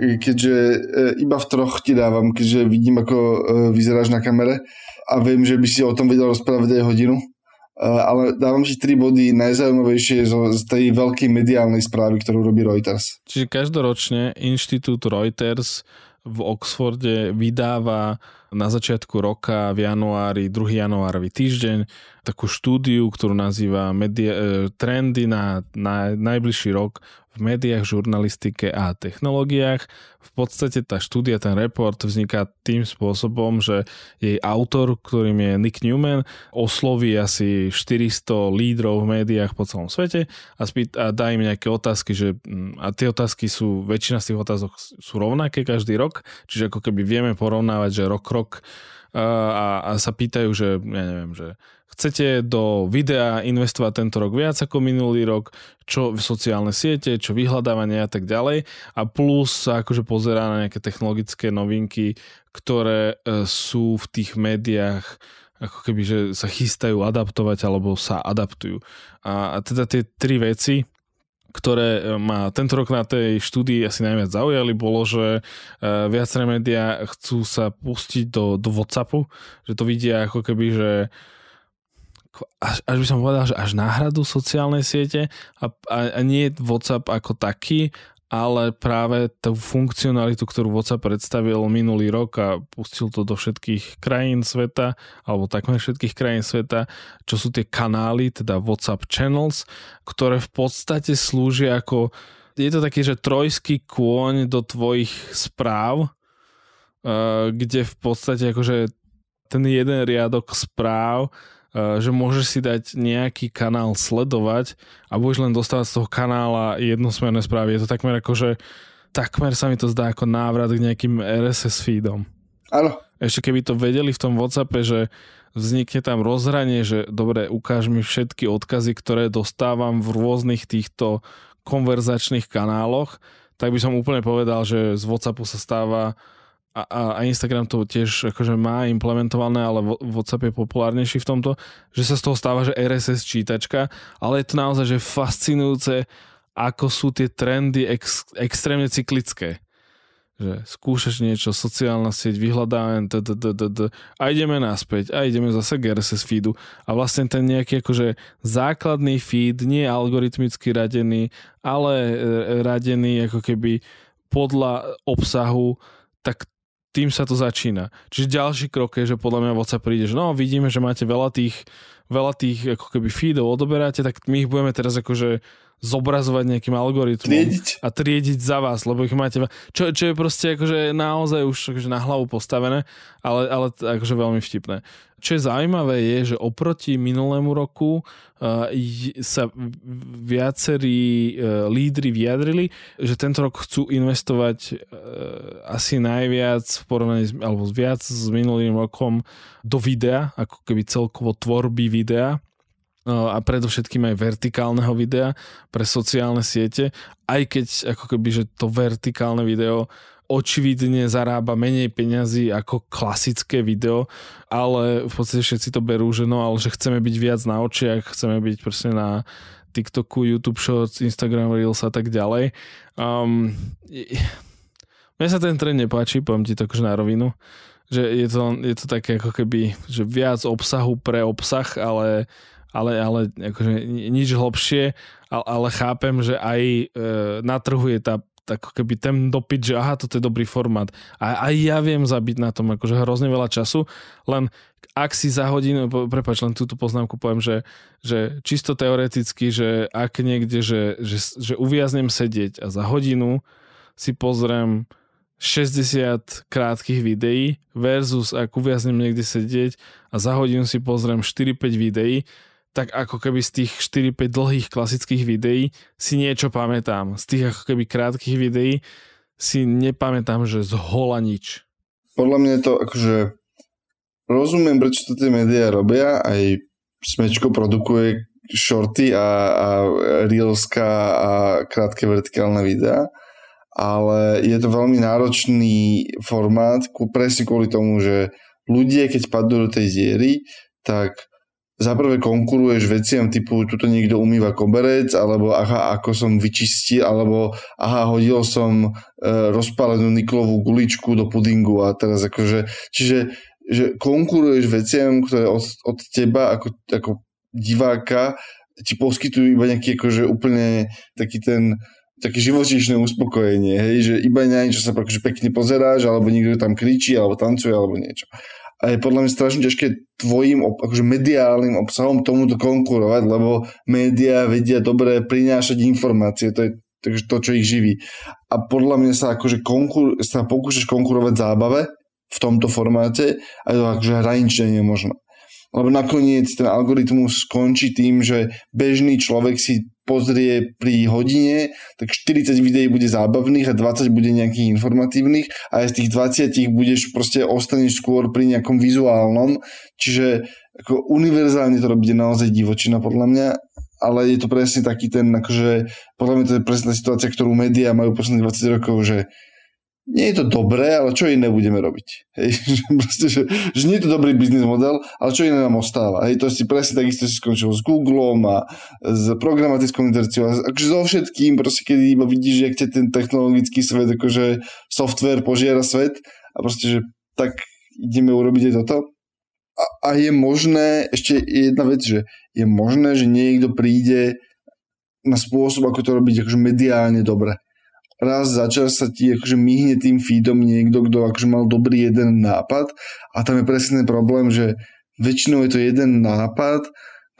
keďže e, iba v troch ti dávam, keďže vidím, ako e, vyzeráš na kamere a viem, že by si o tom vedel rozprávať aj hodinu, ale dávam ti tri body najzaujímavejšie zo, z tej veľkej mediálnej správy, ktorú robí Reuters. Čiže každoročne inštitút Reuters v Oxforde vydáva na začiatku roka v januári, 2. januárový týždeň, takú štúdiu, ktorú nazýva media, eh, trendy na, na najbližší rok v médiách, žurnalistike a technológiách. V podstate tá štúdia, ten report vzniká tým spôsobom, že jej autor, ktorým je Nick Newman, osloví asi 400 lídrov v médiách po celom svete a, spýt, a dá im nejaké otázky, že, mm, a tie otázky sú, väčšina z tých otázok sú rovnaké každý rok, čiže ako keby vieme porovnávať, že rok, rok a, a sa pýtajú, že ja neviem, že chcete do videa investovať tento rok viac ako minulý rok, čo v sociálne siete, čo vyhľadávanie a tak ďalej. A plus sa akože pozerá na nejaké technologické novinky, ktoré e, sú v tých médiách ako keby, že sa chystajú adaptovať alebo sa adaptujú. A, teda tie tri veci, ktoré e, ma tento rok na tej štúdii asi najviac zaujali, bolo, že e, viaceré médiá chcú sa pustiť do, do Whatsappu, že to vidia ako keby, že až, až by som povedal, že až náhradu sociálnej siete a, a, a nie WhatsApp ako taký, ale práve tú funkcionalitu, ktorú WhatsApp predstavil minulý rok a pustil to do všetkých krajín sveta, alebo takmer všetkých krajín sveta, čo sú tie kanály, teda WhatsApp channels, ktoré v podstate slúžia ako je to taký, že trojský kôň do tvojich správ, eh, kde v podstate akože ten jeden riadok správ že môžeš si dať nejaký kanál sledovať a budeš len dostávať z toho kanála jednosmerné správy. Je to takmer ako, že takmer sa mi to zdá ako návrat k nejakým RSS feedom. Áno. Ešte keby to vedeli v tom Whatsappe, že vznikne tam rozhranie, že dobre, ukáž mi všetky odkazy, ktoré dostávam v rôznych týchto konverzačných kanáloch, tak by som úplne povedal, že z Whatsappu sa stáva a, a Instagram to tiež akože má implementované, ale WhatsApp je populárnejší v tomto, že sa z toho stáva, že RSS čítačka, ale je to naozaj že fascinujúce, ako sú tie trendy ex, extrémne cyklické. Že skúšaš niečo, sociálna sieť, vyhľadávanie a ideme naspäť a ideme zase k RSS feedu a vlastne ten nejaký akože základný feed, nie algoritmicky radený, ale e, radený ako keby podľa obsahu, tak tým sa to začína. Čiže ďalší krok je, že podľa mňa WhatsApp príde, že no vidíme, že máte veľa tých veľa tých ako keby feedov odoberáte, tak my ich budeme teraz akože zobrazovať nejakým algoritmom triediť. a triediť za vás, lebo ich máte, čo, čo je proste akože naozaj už akože na hlavu postavené, ale, ale akože veľmi vtipné. Čo je zaujímavé je, že oproti minulému roku uh, sa viacerí uh, lídry vyjadrili, že tento rok chcú investovať uh, asi najviac v porovnaní, alebo viac s minulým rokom do videa, ako keby celkovo tvorby videa a predovšetkým aj vertikálneho videa pre sociálne siete, aj keď ako keby, že to vertikálne video očividne zarába menej peňazí ako klasické video, ale v podstate všetci to berú, že no, ale že chceme byť viac na očiach, chceme byť proste na TikToku, YouTube Shorts, Instagram Reels a tak ďalej. Um, mne sa ten trend nepáči, poviem ti to akože na rovinu, že je to, je to také ako keby, že viac obsahu pre obsah, ale ale, ale akože nič hlbšie, ale, ale chápem, že aj e, na trhu je tá ako keby ten dopyt, že aha, toto je dobrý formát. A aj ja viem zabiť na tom akože hrozne veľa času, len ak si za hodinu, prepač, len túto poznámku poviem, že, že čisto teoreticky, že ak niekde, že, že, že uviaznem sedieť a za hodinu si pozriem 60 krátkých videí versus ak uviaznem niekde sedieť a za hodinu si pozriem 4-5 videí, tak ako keby z tých 4-5 dlhých klasických videí si niečo pamätám. Z tých ako keby krátkých videí si nepamätám, že z hola nič. Podľa mňa to akože rozumiem, prečo to tie médiá robia, aj Smečko produkuje shorty a, a reelska a krátke vertikálne videá, ale je to veľmi náročný formát, presne kvôli tomu, že ľudia, keď padnú do tej diery, tak za prvé konkuruješ veciam typu tuto niekto umýva koberec, alebo aha, ako som vyčistil, alebo aha, hodil som e, rozpálenú niklovú guličku do pudingu a teraz akože, čiže že konkuruješ veciam, ktoré od, od teba ako, ako diváka ti poskytujú iba nejaký akože úplne taký ten také živočíšne uspokojenie, hej, že iba na niečo sa akože pekne pozeráš, alebo niekto tam kričí, alebo tancuje, alebo niečo a je podľa mňa strašne ťažké tvojim akože mediálnym obsahom tomuto konkurovať, lebo médiá vedia dobre prinášať informácie, to je takže to, čo ich živí. A podľa mňa sa akože konkur, sa pokúšaš konkurovať zábave v tomto formáte a to akože hranične nie možné. Lebo nakoniec ten algoritmus skončí tým, že bežný človek si pozrie pri hodine, tak 40 videí bude zábavných a 20 bude nejakých informatívnych a aj z tých 20 budeš proste ostaneš skôr pri nejakom vizuálnom, čiže ako univerzálne to robíte naozaj divočina podľa mňa, ale je to presne taký ten, akože podľa mňa to je presne tá situácia, ktorú médiá majú posledných 20 rokov, že nie je to dobré, ale čo iné budeme robiť. Hej, [laughs] že, proste, že, že nie je to dobrý biznis model, ale čo iné nám ostáva. Hej, to si presne takisto si skončil s Googlem a s programatickou inzerciou. Akože so všetkým, proste keď iba vidíš, jak ťa ten technologický svet, akože software požiera svet a proste, že tak ideme urobiť aj toto. A, a je možné, ešte jedna vec, že je možné, že niekto príde na spôsob, ako to robiť akože mediálne dobre raz za čas sa ti akože myhne tým feedom niekto, kto akože mal dobrý jeden nápad a tam je presne problém, že väčšinou je to jeden nápad,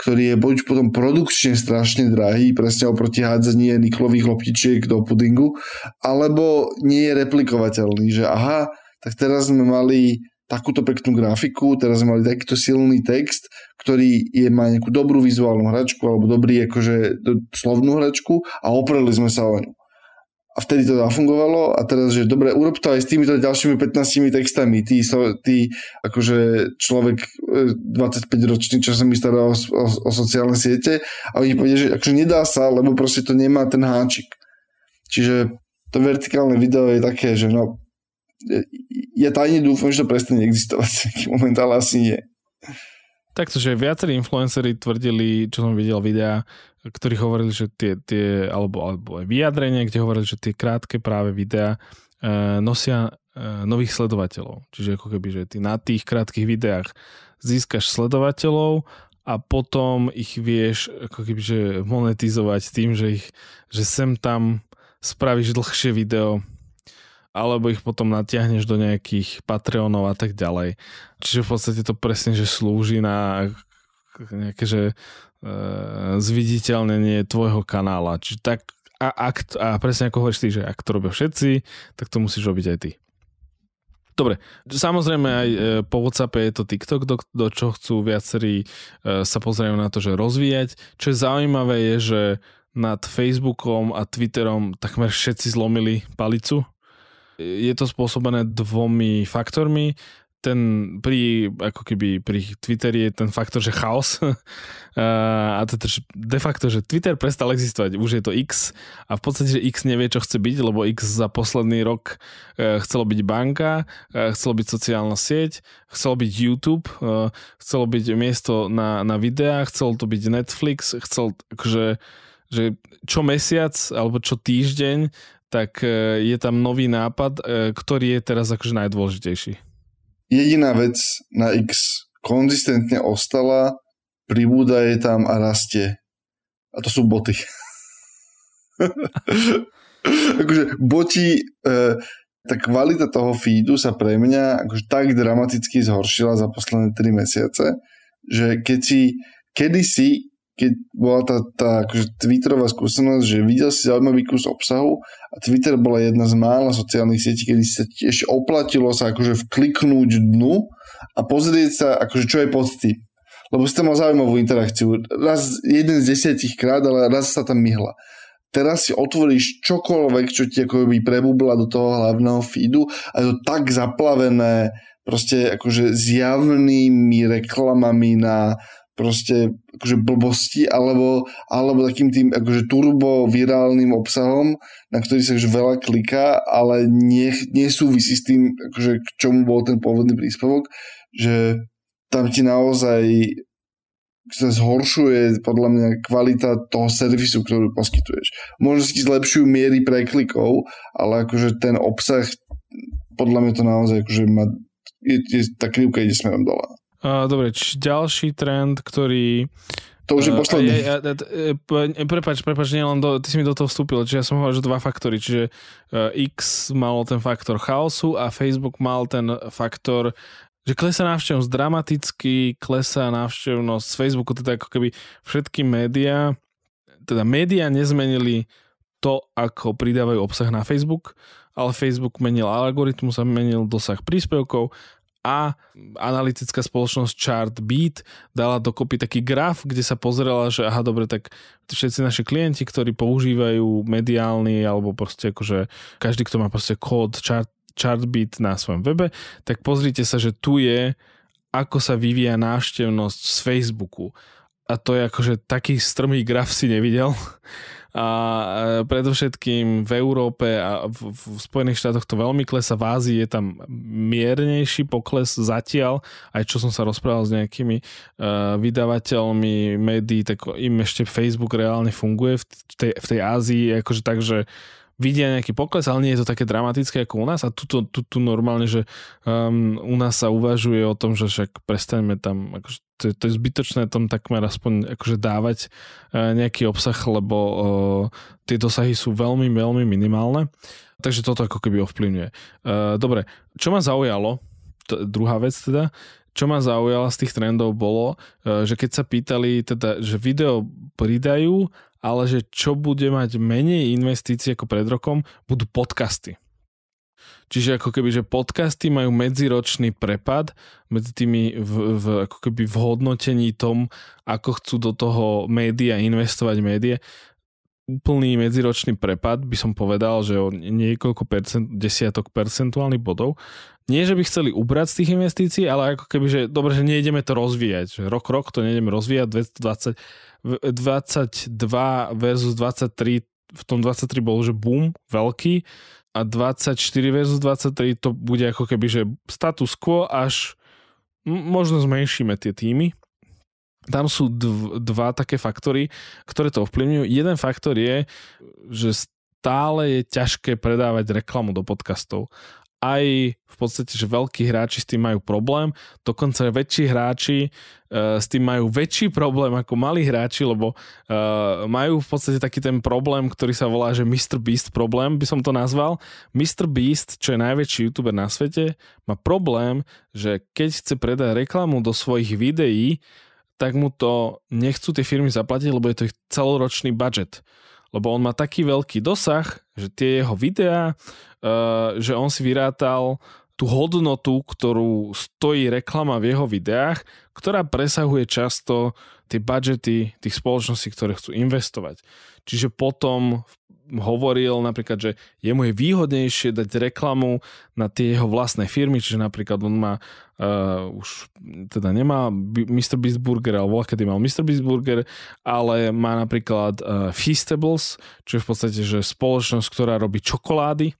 ktorý je buď potom produkčne strašne drahý, presne oproti hádzanie niklových loptičiek do pudingu, alebo nie je replikovateľný, že aha, tak teraz sme mali takúto peknú grafiku, teraz sme mali takýto silný text, ktorý je, má nejakú dobrú vizuálnu hračku alebo dobrý akože slovnú hračku a opreli sme sa o ňu a vtedy to zafungovalo a teraz, že dobre, urob to aj s týmito ďalšími 15 textami. Ty, so, ty akože človek 25 e, čo sa mi stará o, o, o sociálne siete a oni povedia, že akože nedá sa, lebo proste to nemá ten háčik. Čiže to vertikálne video je také, že no ja tajne dúfam, že to prestane existovať v moment, ale asi nie. Takto, že viacerí influenceri tvrdili, čo som videl videa, ktorí hovorili, že tie, tie alebo, alebo aj vyjadrenie, kde hovorili, že tie krátke práve videá e, nosia e, nových sledovateľov. Čiže ako keby, že ty na tých krátkých videách získaš sledovateľov a potom ich vieš ako keby, že monetizovať tým, že ich, že sem tam spravíš dlhšie video alebo ich potom natiahneš do nejakých Patreonov a tak ďalej. Čiže v podstate to presne, že slúži na nejaké, že e, zviditeľnenie tvojho kanála. Čiže tak, a, ak, a presne ako hovoríš ty, že ak to robia všetci, tak to musíš robiť aj ty. Dobre, samozrejme aj e, po WhatsAppe je to TikTok, do, do čo chcú viacerí e, sa pozrieť na to, že rozvíjať. Čo je zaujímavé je, že nad Facebookom a Twitterom takmer všetci zlomili palicu. Je to spôsobené dvomi faktormi. Ten pri, ako keby pri Twitteri je ten faktor, že chaos. [laughs] A to je de facto, že Twitter prestal existovať, už je to X a v podstate, že X nevie, čo chce byť, lebo X za posledný rok e, chcelo byť banka, e, chcelo byť sociálna sieť, chcelo byť YouTube, e, chcelo byť miesto na, na videá, chcelo to byť Netflix, chcel akože že čo mesiac alebo čo týždeň, tak je tam nový nápad, ktorý je teraz akože najdôležitejší jediná vec na X konzistentne ostala, pribúda je tam a rastie. A to sú boty. [laughs] akože boti, e, tá kvalita toho feedu sa pre mňa akože tak dramaticky zhoršila za posledné 3 mesiace, že keď si kedysi keď bola tá, tá akože Twitterová skúsenosť, že videl si zaujímavý kus obsahu a Twitter bola jedna z mála sociálnych sietí, kedy sa tiež oplatilo sa akože vkliknúť dnu a pozrieť sa, akože čo je pod tým. Lebo si tam mal zaujímavú interakciu. Raz, jeden z desiatich krát, ale raz sa tam myhla. Teraz si otvoríš čokoľvek, čo ti akoby prebubla do toho hlavného feedu a je to tak zaplavené proste akože zjavnými reklamami na proste akože blbosti alebo, alebo takým tým akože turbo virálnym obsahom, na ktorý sa akože veľa kliká, ale nie, nesúvisí s tým, akože k čomu bol ten pôvodný príspevok, že tam ti naozaj sa zhoršuje podľa mňa kvalita toho servisu, ktorú poskytuješ. Možno si zlepšujú miery preklikov, ale akože ten obsah podľa mňa to naozaj akože má, je, je, tá krivka ide smerom dole. Uh, dobre, či ďalší trend, ktorý... To už je posledný. Uh, ja, ja, prepač, prepač, nie len do, ty si mi do toho vstúpil, čiže ja som hovoril, že dva faktory, čiže uh, X malo ten faktor chaosu a Facebook mal ten faktor že klesá návštevnosť dramaticky, klesá návštevnosť z Facebooku, teda ako keby všetky médiá, teda médiá nezmenili to, ako pridávajú obsah na Facebook, ale Facebook menil algoritmus a menil dosah príspevkov a analytická spoločnosť Chartbeat dala dokopy taký graf, kde sa pozerala, že aha, dobre, tak všetci naši klienti, ktorí používajú mediálny alebo proste akože každý, kto má proste kód chart, Chartbeat na svojom webe, tak pozrite sa, že tu je ako sa vyvíja návštevnosť z Facebooku. A to je akože taký strmý graf si nevidel. A predovšetkým v Európe a v, v Spojených štátoch to veľmi klesa, v Ázii je tam miernejší pokles zatiaľ, aj čo som sa rozprával s nejakými uh, vydavateľmi médií, tak im ešte Facebook reálne funguje v tej, v tej Ázii, akože tak, že vidia nejaký pokles, ale nie je to také dramatické ako u nás a tu, tu, tu, normálne, že um, u nás sa uvažuje o tom, že však prestaneme tam, akože to, to je zbytočné tam takmer aspoň akože dávať uh, nejaký obsah, lebo uh, tie dosahy sú veľmi, veľmi minimálne. Takže toto ako keby ovplyvňuje. Uh, dobre, čo ma zaujalo, to, druhá vec teda, čo ma zaujalo z tých trendov bolo, uh, že keď sa pýtali teda, že video pridajú ale že čo bude mať menej investícií ako pred rokom, budú podcasty. Čiže ako keby, že podcasty majú medziročný prepad medzi tými v, v, ako keby v hodnotení tom, ako chcú do toho média investovať médiá. Úplný medziročný prepad by som povedal, že o niekoľko percent, desiatok percentuálnych bodov. Nie, že by chceli ubrať z tých investícií, ale ako keby, že dobre, že nejdeme to rozvíjať. Že rok, rok to nejdeme rozvíjať, 220 22 versus 23, v tom 23 bol, že boom, veľký a 24 versus 23 to bude ako keby, že status quo až možno zmenšíme tie týmy. Tam sú dv, dva také faktory, ktoré to ovplyvňujú. Jeden faktor je, že stále je ťažké predávať reklamu do podcastov aj v podstate, že veľkí hráči s tým majú problém, dokonca väčší hráči uh, s tým majú väčší problém ako malí hráči, lebo uh, majú v podstate taký ten problém, ktorý sa volá, že Mr. Beast problém, by som to nazval. Mr. Beast, čo je najväčší youtuber na svete, má problém, že keď chce predať reklamu do svojich videí, tak mu to nechcú tie firmy zaplatiť, lebo je to ich celoročný budget. Lebo on má taký veľký dosah, že tie jeho videá, uh, že on si vyrátal tú hodnotu, ktorú stojí reklama v jeho videách, ktorá presahuje často tie budžety tých spoločností, ktoré chcú investovať. Čiže potom hovoril napríklad, že jemu je výhodnejšie dať reklamu na tie jeho vlastné firmy, čiže napríklad on má uh, už teda nemá Mr. Beast Burger, alebo kedy mal Mr. Beast Burger, ale má napríklad uh, Feastables, čo je v podstate že spoločnosť, ktorá robí čokolády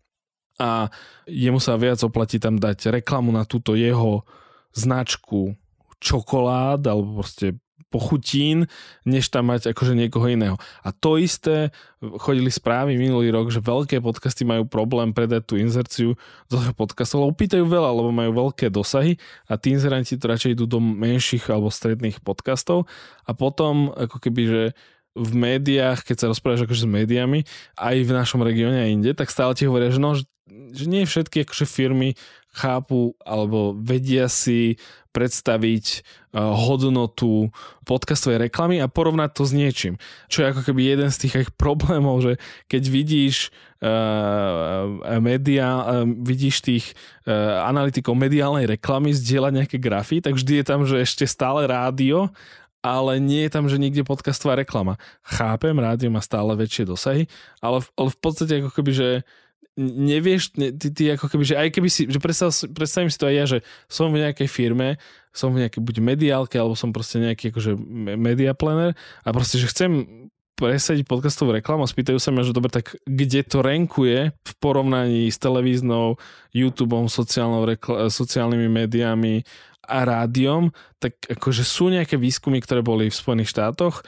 a jemu sa viac oplatí tam dať reklamu na túto jeho značku čokolád alebo proste pochutín, než tam mať akože niekoho iného. A to isté, chodili správy minulý rok, že veľké podcasty majú problém predať tú inzerciu do podcastov, lebo pýtajú veľa, lebo majú veľké dosahy a tí inzeranti to radšej idú do menších alebo stredných podcastov a potom ako keby, že v médiách, keď sa rozprávaš akože s médiami, aj v našom regióne a inde, tak stále ti hovoria, že no, že nie všetky akože firmy chápu alebo vedia si predstaviť uh, hodnotu podcastovej reklamy a porovnať to s niečím. Čo je ako keby jeden z tých ich problémov, že keď vidíš uh, media, uh, vidíš tých uh, analytikov mediálnej reklamy zdieľať nejaké grafy, tak vždy je tam, že ešte stále rádio ale nie je tam, že niekde podcastová reklama. Chápem, rádio má stále väčšie dosahy, ale v, ale v podstate ako keby, že nevieš, ne, ty, ty ako keby, že aj keby si, že predstav, predstavím si to aj ja, že som v nejakej firme, som v nejakej buď mediálke, alebo som proste nejaký akože media planner a proste, že chcem presadiť podcastovú reklamu a spýtajú sa ma, že dobre, tak kde to renkuje v porovnaní s televíznou, YouTubeom, rekl- sociálnymi médiami a rádiom, tak akože sú nejaké výskumy, ktoré boli v Spojených štátoch,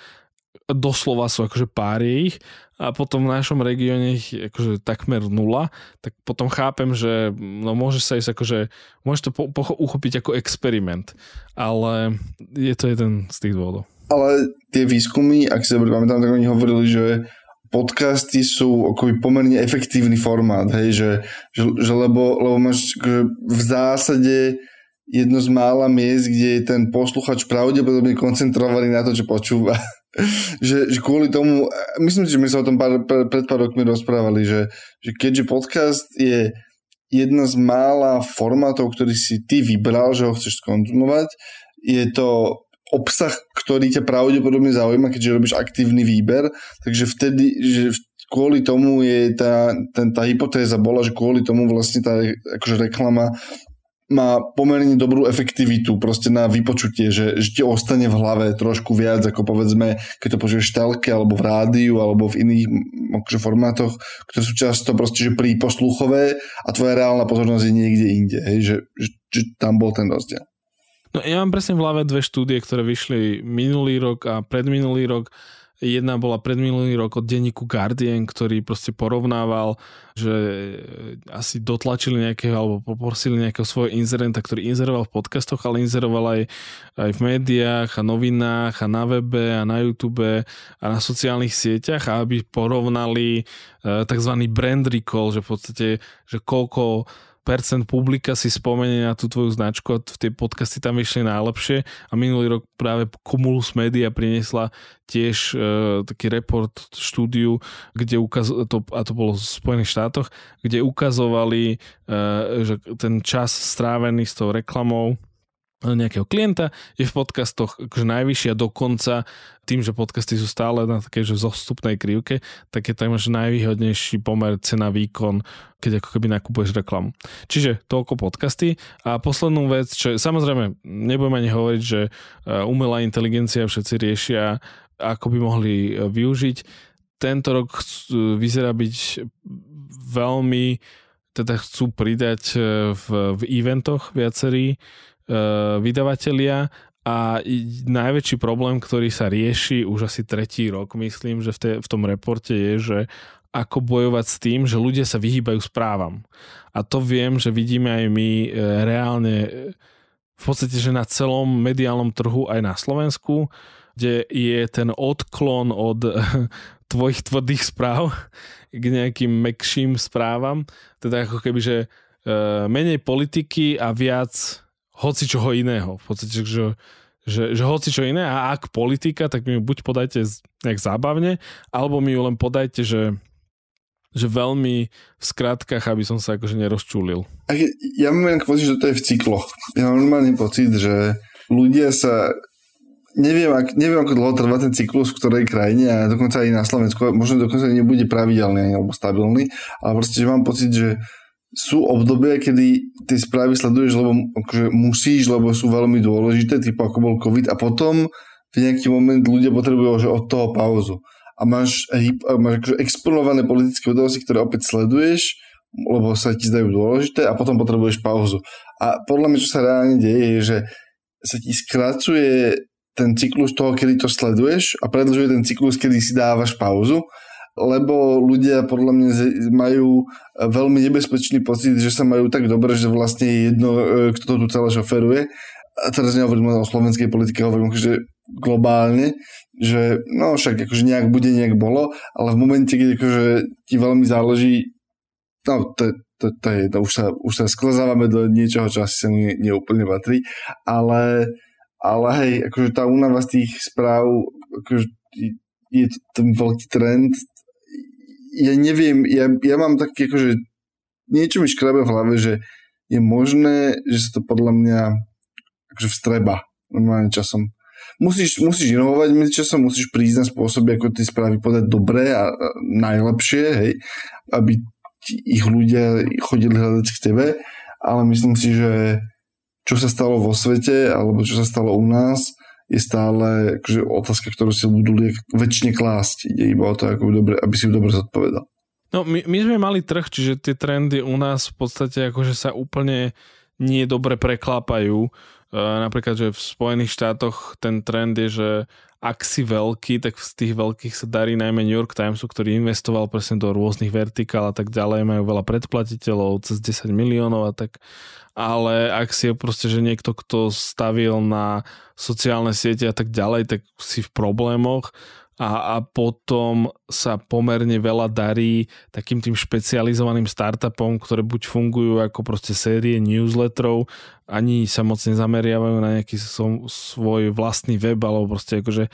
doslova sú akože pár ich a potom v našom regióne ich akože takmer nula, tak potom chápem, že no môže sa ísť akože, môže to po, po, uchopiť ako experiment, ale je to jeden z tých dôvodov. Ale tie výskumy, ak si dobre pamätám, tak oni hovorili, že podcasty sú akoby pomerne efektívny formát, hej, že, že, že lebo, lebo máš akože v zásade jedno z mála miest, kde je ten posluchač pravdepodobne koncentrovaný na to, čo počúva. Že, že kvôli tomu, myslím si, že my sa o tom pár, pred pár rokmi rozprávali, že, že keďže podcast je jedna z mála formátov, ktorý si ty vybral, že ho chceš skonzumovať, je to obsah, ktorý ťa pravdepodobne zaujíma, keďže robíš aktívny výber, takže vtedy, že kvôli tomu je tá, ten, tá hypotéza bola, že kvôli tomu vlastne tá akože reklama má pomerne dobrú efektivitu proste na vypočutie, že, že ti ostane v hlave trošku viac ako povedzme, keď to počuješ v telke alebo v rádiu alebo v iných akože, formátoch, ktoré sú často proste že príposluchové a tvoja reálna pozornosť je niekde inde, hej, že, že, že tam bol ten rozdiel. No ja mám presne v hlave dve štúdie, ktoré vyšli minulý rok a predminulý rok Jedna bola predminulý rok od denníku Guardian, ktorý proste porovnával, že asi dotlačili nejakého alebo poprosili nejakého svojho inzerenta, ktorý inzeroval v podcastoch, ale inzeroval aj, aj v médiách a novinách a na webe a na YouTube a na sociálnych sieťach, aby porovnali uh, tzv. brand recall, že v podstate, že koľko percent publika si spomenie na tú tvoju značku a tie podcasty tam vyšli najlepšie. A minulý rok práve Cumulus Media priniesla tiež e, taký report štúdiu, kde ukaz- to, a to bolo v Spojených štátoch, kde ukazovali, e, že ten čas strávený s tou reklamou nejakého klienta je v podcastoch akože najvyššia dokonca tým, že podcasty sú stále na takej že zostupnej krivke, tak je tam najvýhodnejší pomer cena výkon, keď ako keby nakupuješ reklamu. Čiže toľko podcasty. A poslednú vec, čo samozrejme nebudem ani hovoriť, že e, umelá inteligencia všetci riešia, ako by mohli e, využiť. Tento rok vyzerá byť veľmi teda chcú pridať e, v, v eventoch viacerí vydavatelia a najväčší problém, ktorý sa rieši už asi tretí rok, myslím, že v, te, v tom reporte je, že ako bojovať s tým, že ľudia sa vyhýbajú správam. A to viem, že vidíme aj my e, reálne e, v podstate, že na celom mediálnom trhu aj na Slovensku, kde je ten odklon od [laughs] tvojich tvrdých správ k nejakým mekším správam, teda ako keby, že menej politiky a viac hoci čoho iného. V podstate, že, že, že hoci čo iné a ak politika, tak mi ju buď podajte nejak zábavne, alebo mi ju len podajte, že, že veľmi v skratkách, aby som sa akože nerozčúlil. Ja mám len pocit, že to je v cykloch. Ja mám normálny pocit, že ľudia sa neviem, ak, neviem, ako dlho trvá ten cyklus v ktorej krajine a dokonca aj na Slovensku, možno dokonca nebude pravidelný alebo stabilný, ale proste, že mám pocit, že sú obdobia, kedy tie správy sleduješ, lebo akože musíš, lebo sú veľmi dôležité, typu ako bol COVID a potom v nejaký moment ľudia potrebujú že od toho pauzu. A máš, máš akože exponované politické udalosti, ktoré opäť sleduješ, lebo sa ti zdajú dôležité a potom potrebuješ pauzu. A podľa mňa, čo sa reálne deje, je, že sa ti skracuje ten cyklus toho, kedy to sleduješ a predlžuje ten cyklus, kedy si dávaš pauzu lebo ľudia podľa mňa majú veľmi nebezpečný pocit, že sa majú tak dobre, že vlastne je jedno, e, kto to tu celé šoferuje. A teraz nehovorím o slovenskej politike, hovorím že globálne, že no však akože nejak bude, nejak bolo, ale v momente, keď akože ti veľmi záleží, no to, to, to je, to už sa, už sa sklezávame do niečoho, čo asi sa mi neúplne patrí, ale, ale hej, akože tá únava z tých správ, akože je ten veľký trend, ja neviem, ja, ja mám taký akože niečo mi škrabe v hlave, že je možné, že sa to podľa mňa akože vstreba normálne časom. Musíš, musíš inovovať medzi časom, musíš prísť na spôsoby, ako tie správy podať dobre a, a najlepšie, hej, aby ich ľudia chodili hľadať k tebe, ale myslím si, že čo sa stalo vo svete, alebo čo sa stalo u nás, je stále akože otázka, ktorú si budú väčšine klásť. Ide iba o to, ako dobre, aby si ju dobre zodpovedal. No my, my sme mali trh, čiže tie trendy u nás v podstate akože sa úplne nie dobre preklápajú. E, napríklad, že v Spojených štátoch ten trend je, že ak si veľký, tak z tých veľkých sa darí najmä New York Timesu, ktorý investoval presne do rôznych vertikál a tak ďalej, majú veľa predplatiteľov, cez 10 miliónov a tak. Ale ak si je proste, že niekto, kto stavil na sociálne siete a tak ďalej, tak si v problémoch. A, a potom sa pomerne veľa darí takým tým špecializovaným startupom, ktoré buď fungujú ako proste série newsletterov, ani sa moc nezameriavajú na nejaký svoj vlastný web alebo proste akože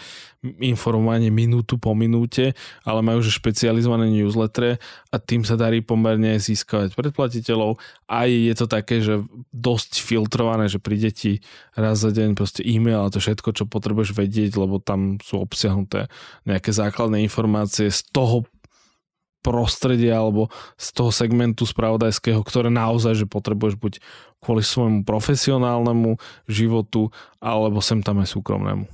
informovanie minútu po minúte, ale majú že špecializované newslettere a tým sa darí pomerne získavať predplatiteľov. Aj je to také, že dosť filtrované, že príde ti raz za deň proste e-mail a to všetko, čo potrebuješ vedieť, lebo tam sú obsiahnuté nejaké základné informácie z toho prostredia alebo z toho segmentu spravodajského, ktoré naozaj, že potrebuješ buď kvôli svojmu profesionálnemu životu alebo sem tam aj súkromnému.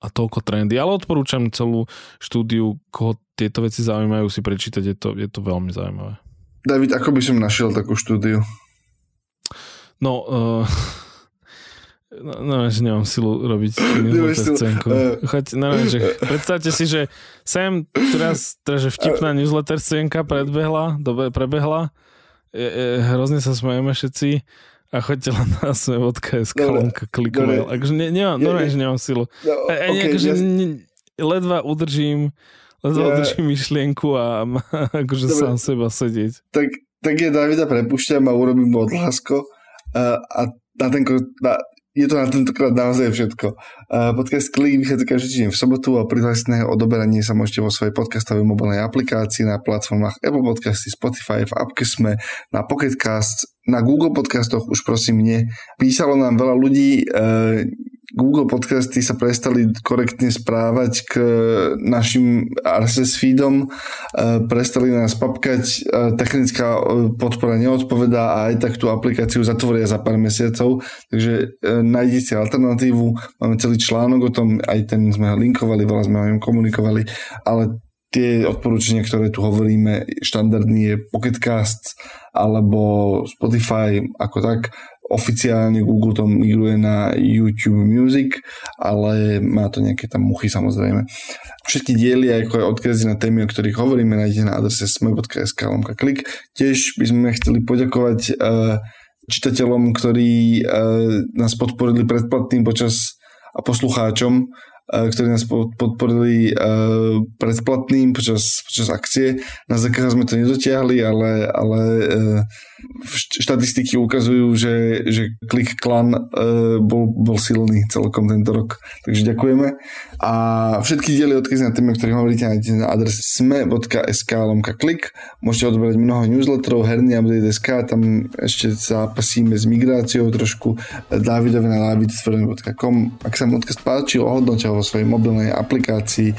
A toľko trendy. Ale odporúčam celú štúdiu, koho tieto veci zaujímajú si prečítať, je to, je to veľmi zaujímavé. David, ako by som našiel takú štúdiu? No, uh, [laughs] No, no, že nemám silu robiť [laughs] newsletter scénku. Choď, no, že predstavte si, že sem teraz, teraz že vtipná newsletter scénka predbehla, dobe, prebehla, je, je, hrozne sa smejeme všetci a choďte len na sme.sk lomka klikovať. Akože ne, nemám, no, že nemám silu. No, a, okay, akože, ja... ne, ledva udržím ledva ja... udržím myšlienku a [laughs] akože Dobre. sám seba sedieť. Tak, tak je Davida prepušťam a urobím odhlásko a, a na ten, na, je to na tentokrát naozaj všetko. Podcast Klik vychádza každý týždeň v sobotu a prihlásené odoberanie sa môžete vo svojej podcastovej mobilnej aplikácii na platformách Apple Podcasty, Spotify, v appke sme, na Pocketcast, na Google podcastoch už prosím nie. Písalo nám veľa ľudí, e, Google podcasty sa prestali korektne správať k našim RSS feedom, e, prestali nás papkať, e, technická e, podpora neodpovedá a aj tak tú aplikáciu zatvoria za pár mesiacov, takže nájdete alternatívu, máme celý článok o tom, aj ten sme linkovali, veľa sme o ňom komunikovali, ale tie odporúčania, ktoré tu hovoríme, štandardný je Pocketcast alebo Spotify ako tak oficiálne Google to migruje na YouTube Music, ale má to nejaké tam muchy samozrejme. Všetky diely, ako aj odkazy na témy, o ktorých hovoríme, nájdete na adrese sme.sk lomka klik. Tiež by sme chceli poďakovať uh, čitateľom, ktorí uh, nás podporili predplatným počas a poslucháčom, ktorí nás podporili predplatným počas, počas akcie. Na ZKH sme to nedotiahli, ale, ale uh, štatistiky ukazujú, že, že Click Clan uh, bol, bol silný celkom tento rok. Takže ďakujeme. A všetky diely odkazy na témy, o ktorých hovoríte, nájdete na adrese sme.sk lomka klik. Môžete odberať mnoho newsletterov, herný update.sk, tam ešte zápasíme s migráciou trošku Davidovi na davidstvorem.com. Ak sa mu odkaz páčil, ohodnote ho vo svojej mobilnej aplikácii.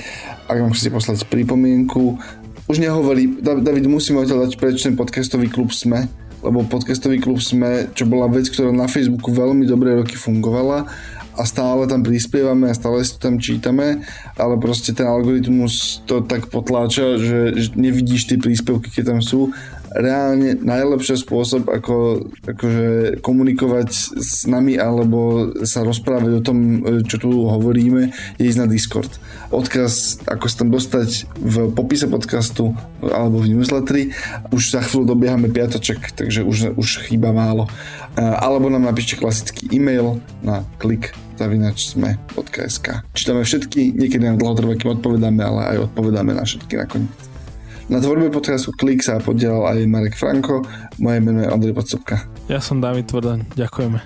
Ak vám chcete poslať pripomienku, už nehovorí, David, musíme odtiaľ dať preč ten podcastový klub SME, lebo podcastový klub SME, čo bola vec, ktorá na Facebooku veľmi dobré roky fungovala a stále tam prispievame a stále si to tam čítame, ale proste ten algoritmus to tak potláča, že nevidíš tie príspevky, keď tam sú reálne najlepší spôsob, ako akože komunikovať s nami alebo sa rozprávať o tom, čo tu hovoríme, je ísť na Discord. Odkaz, ako sa tam dostať v popise podcastu alebo v newsletteri. Už za chvíľu dobiehame piatoček, takže už, už chýba málo. Alebo nám napíšte klasický e-mail na klik zavinačsme.sk Čítame všetky, niekedy nám dlho trvá, odpovedáme, ale aj odpovedáme na všetky nakoniec. Na tvorbe podcastu Klik sa podielal aj Marek Franko, moje meno je Andrej Podsobka. Ja som David Tvrdaň, ďakujeme.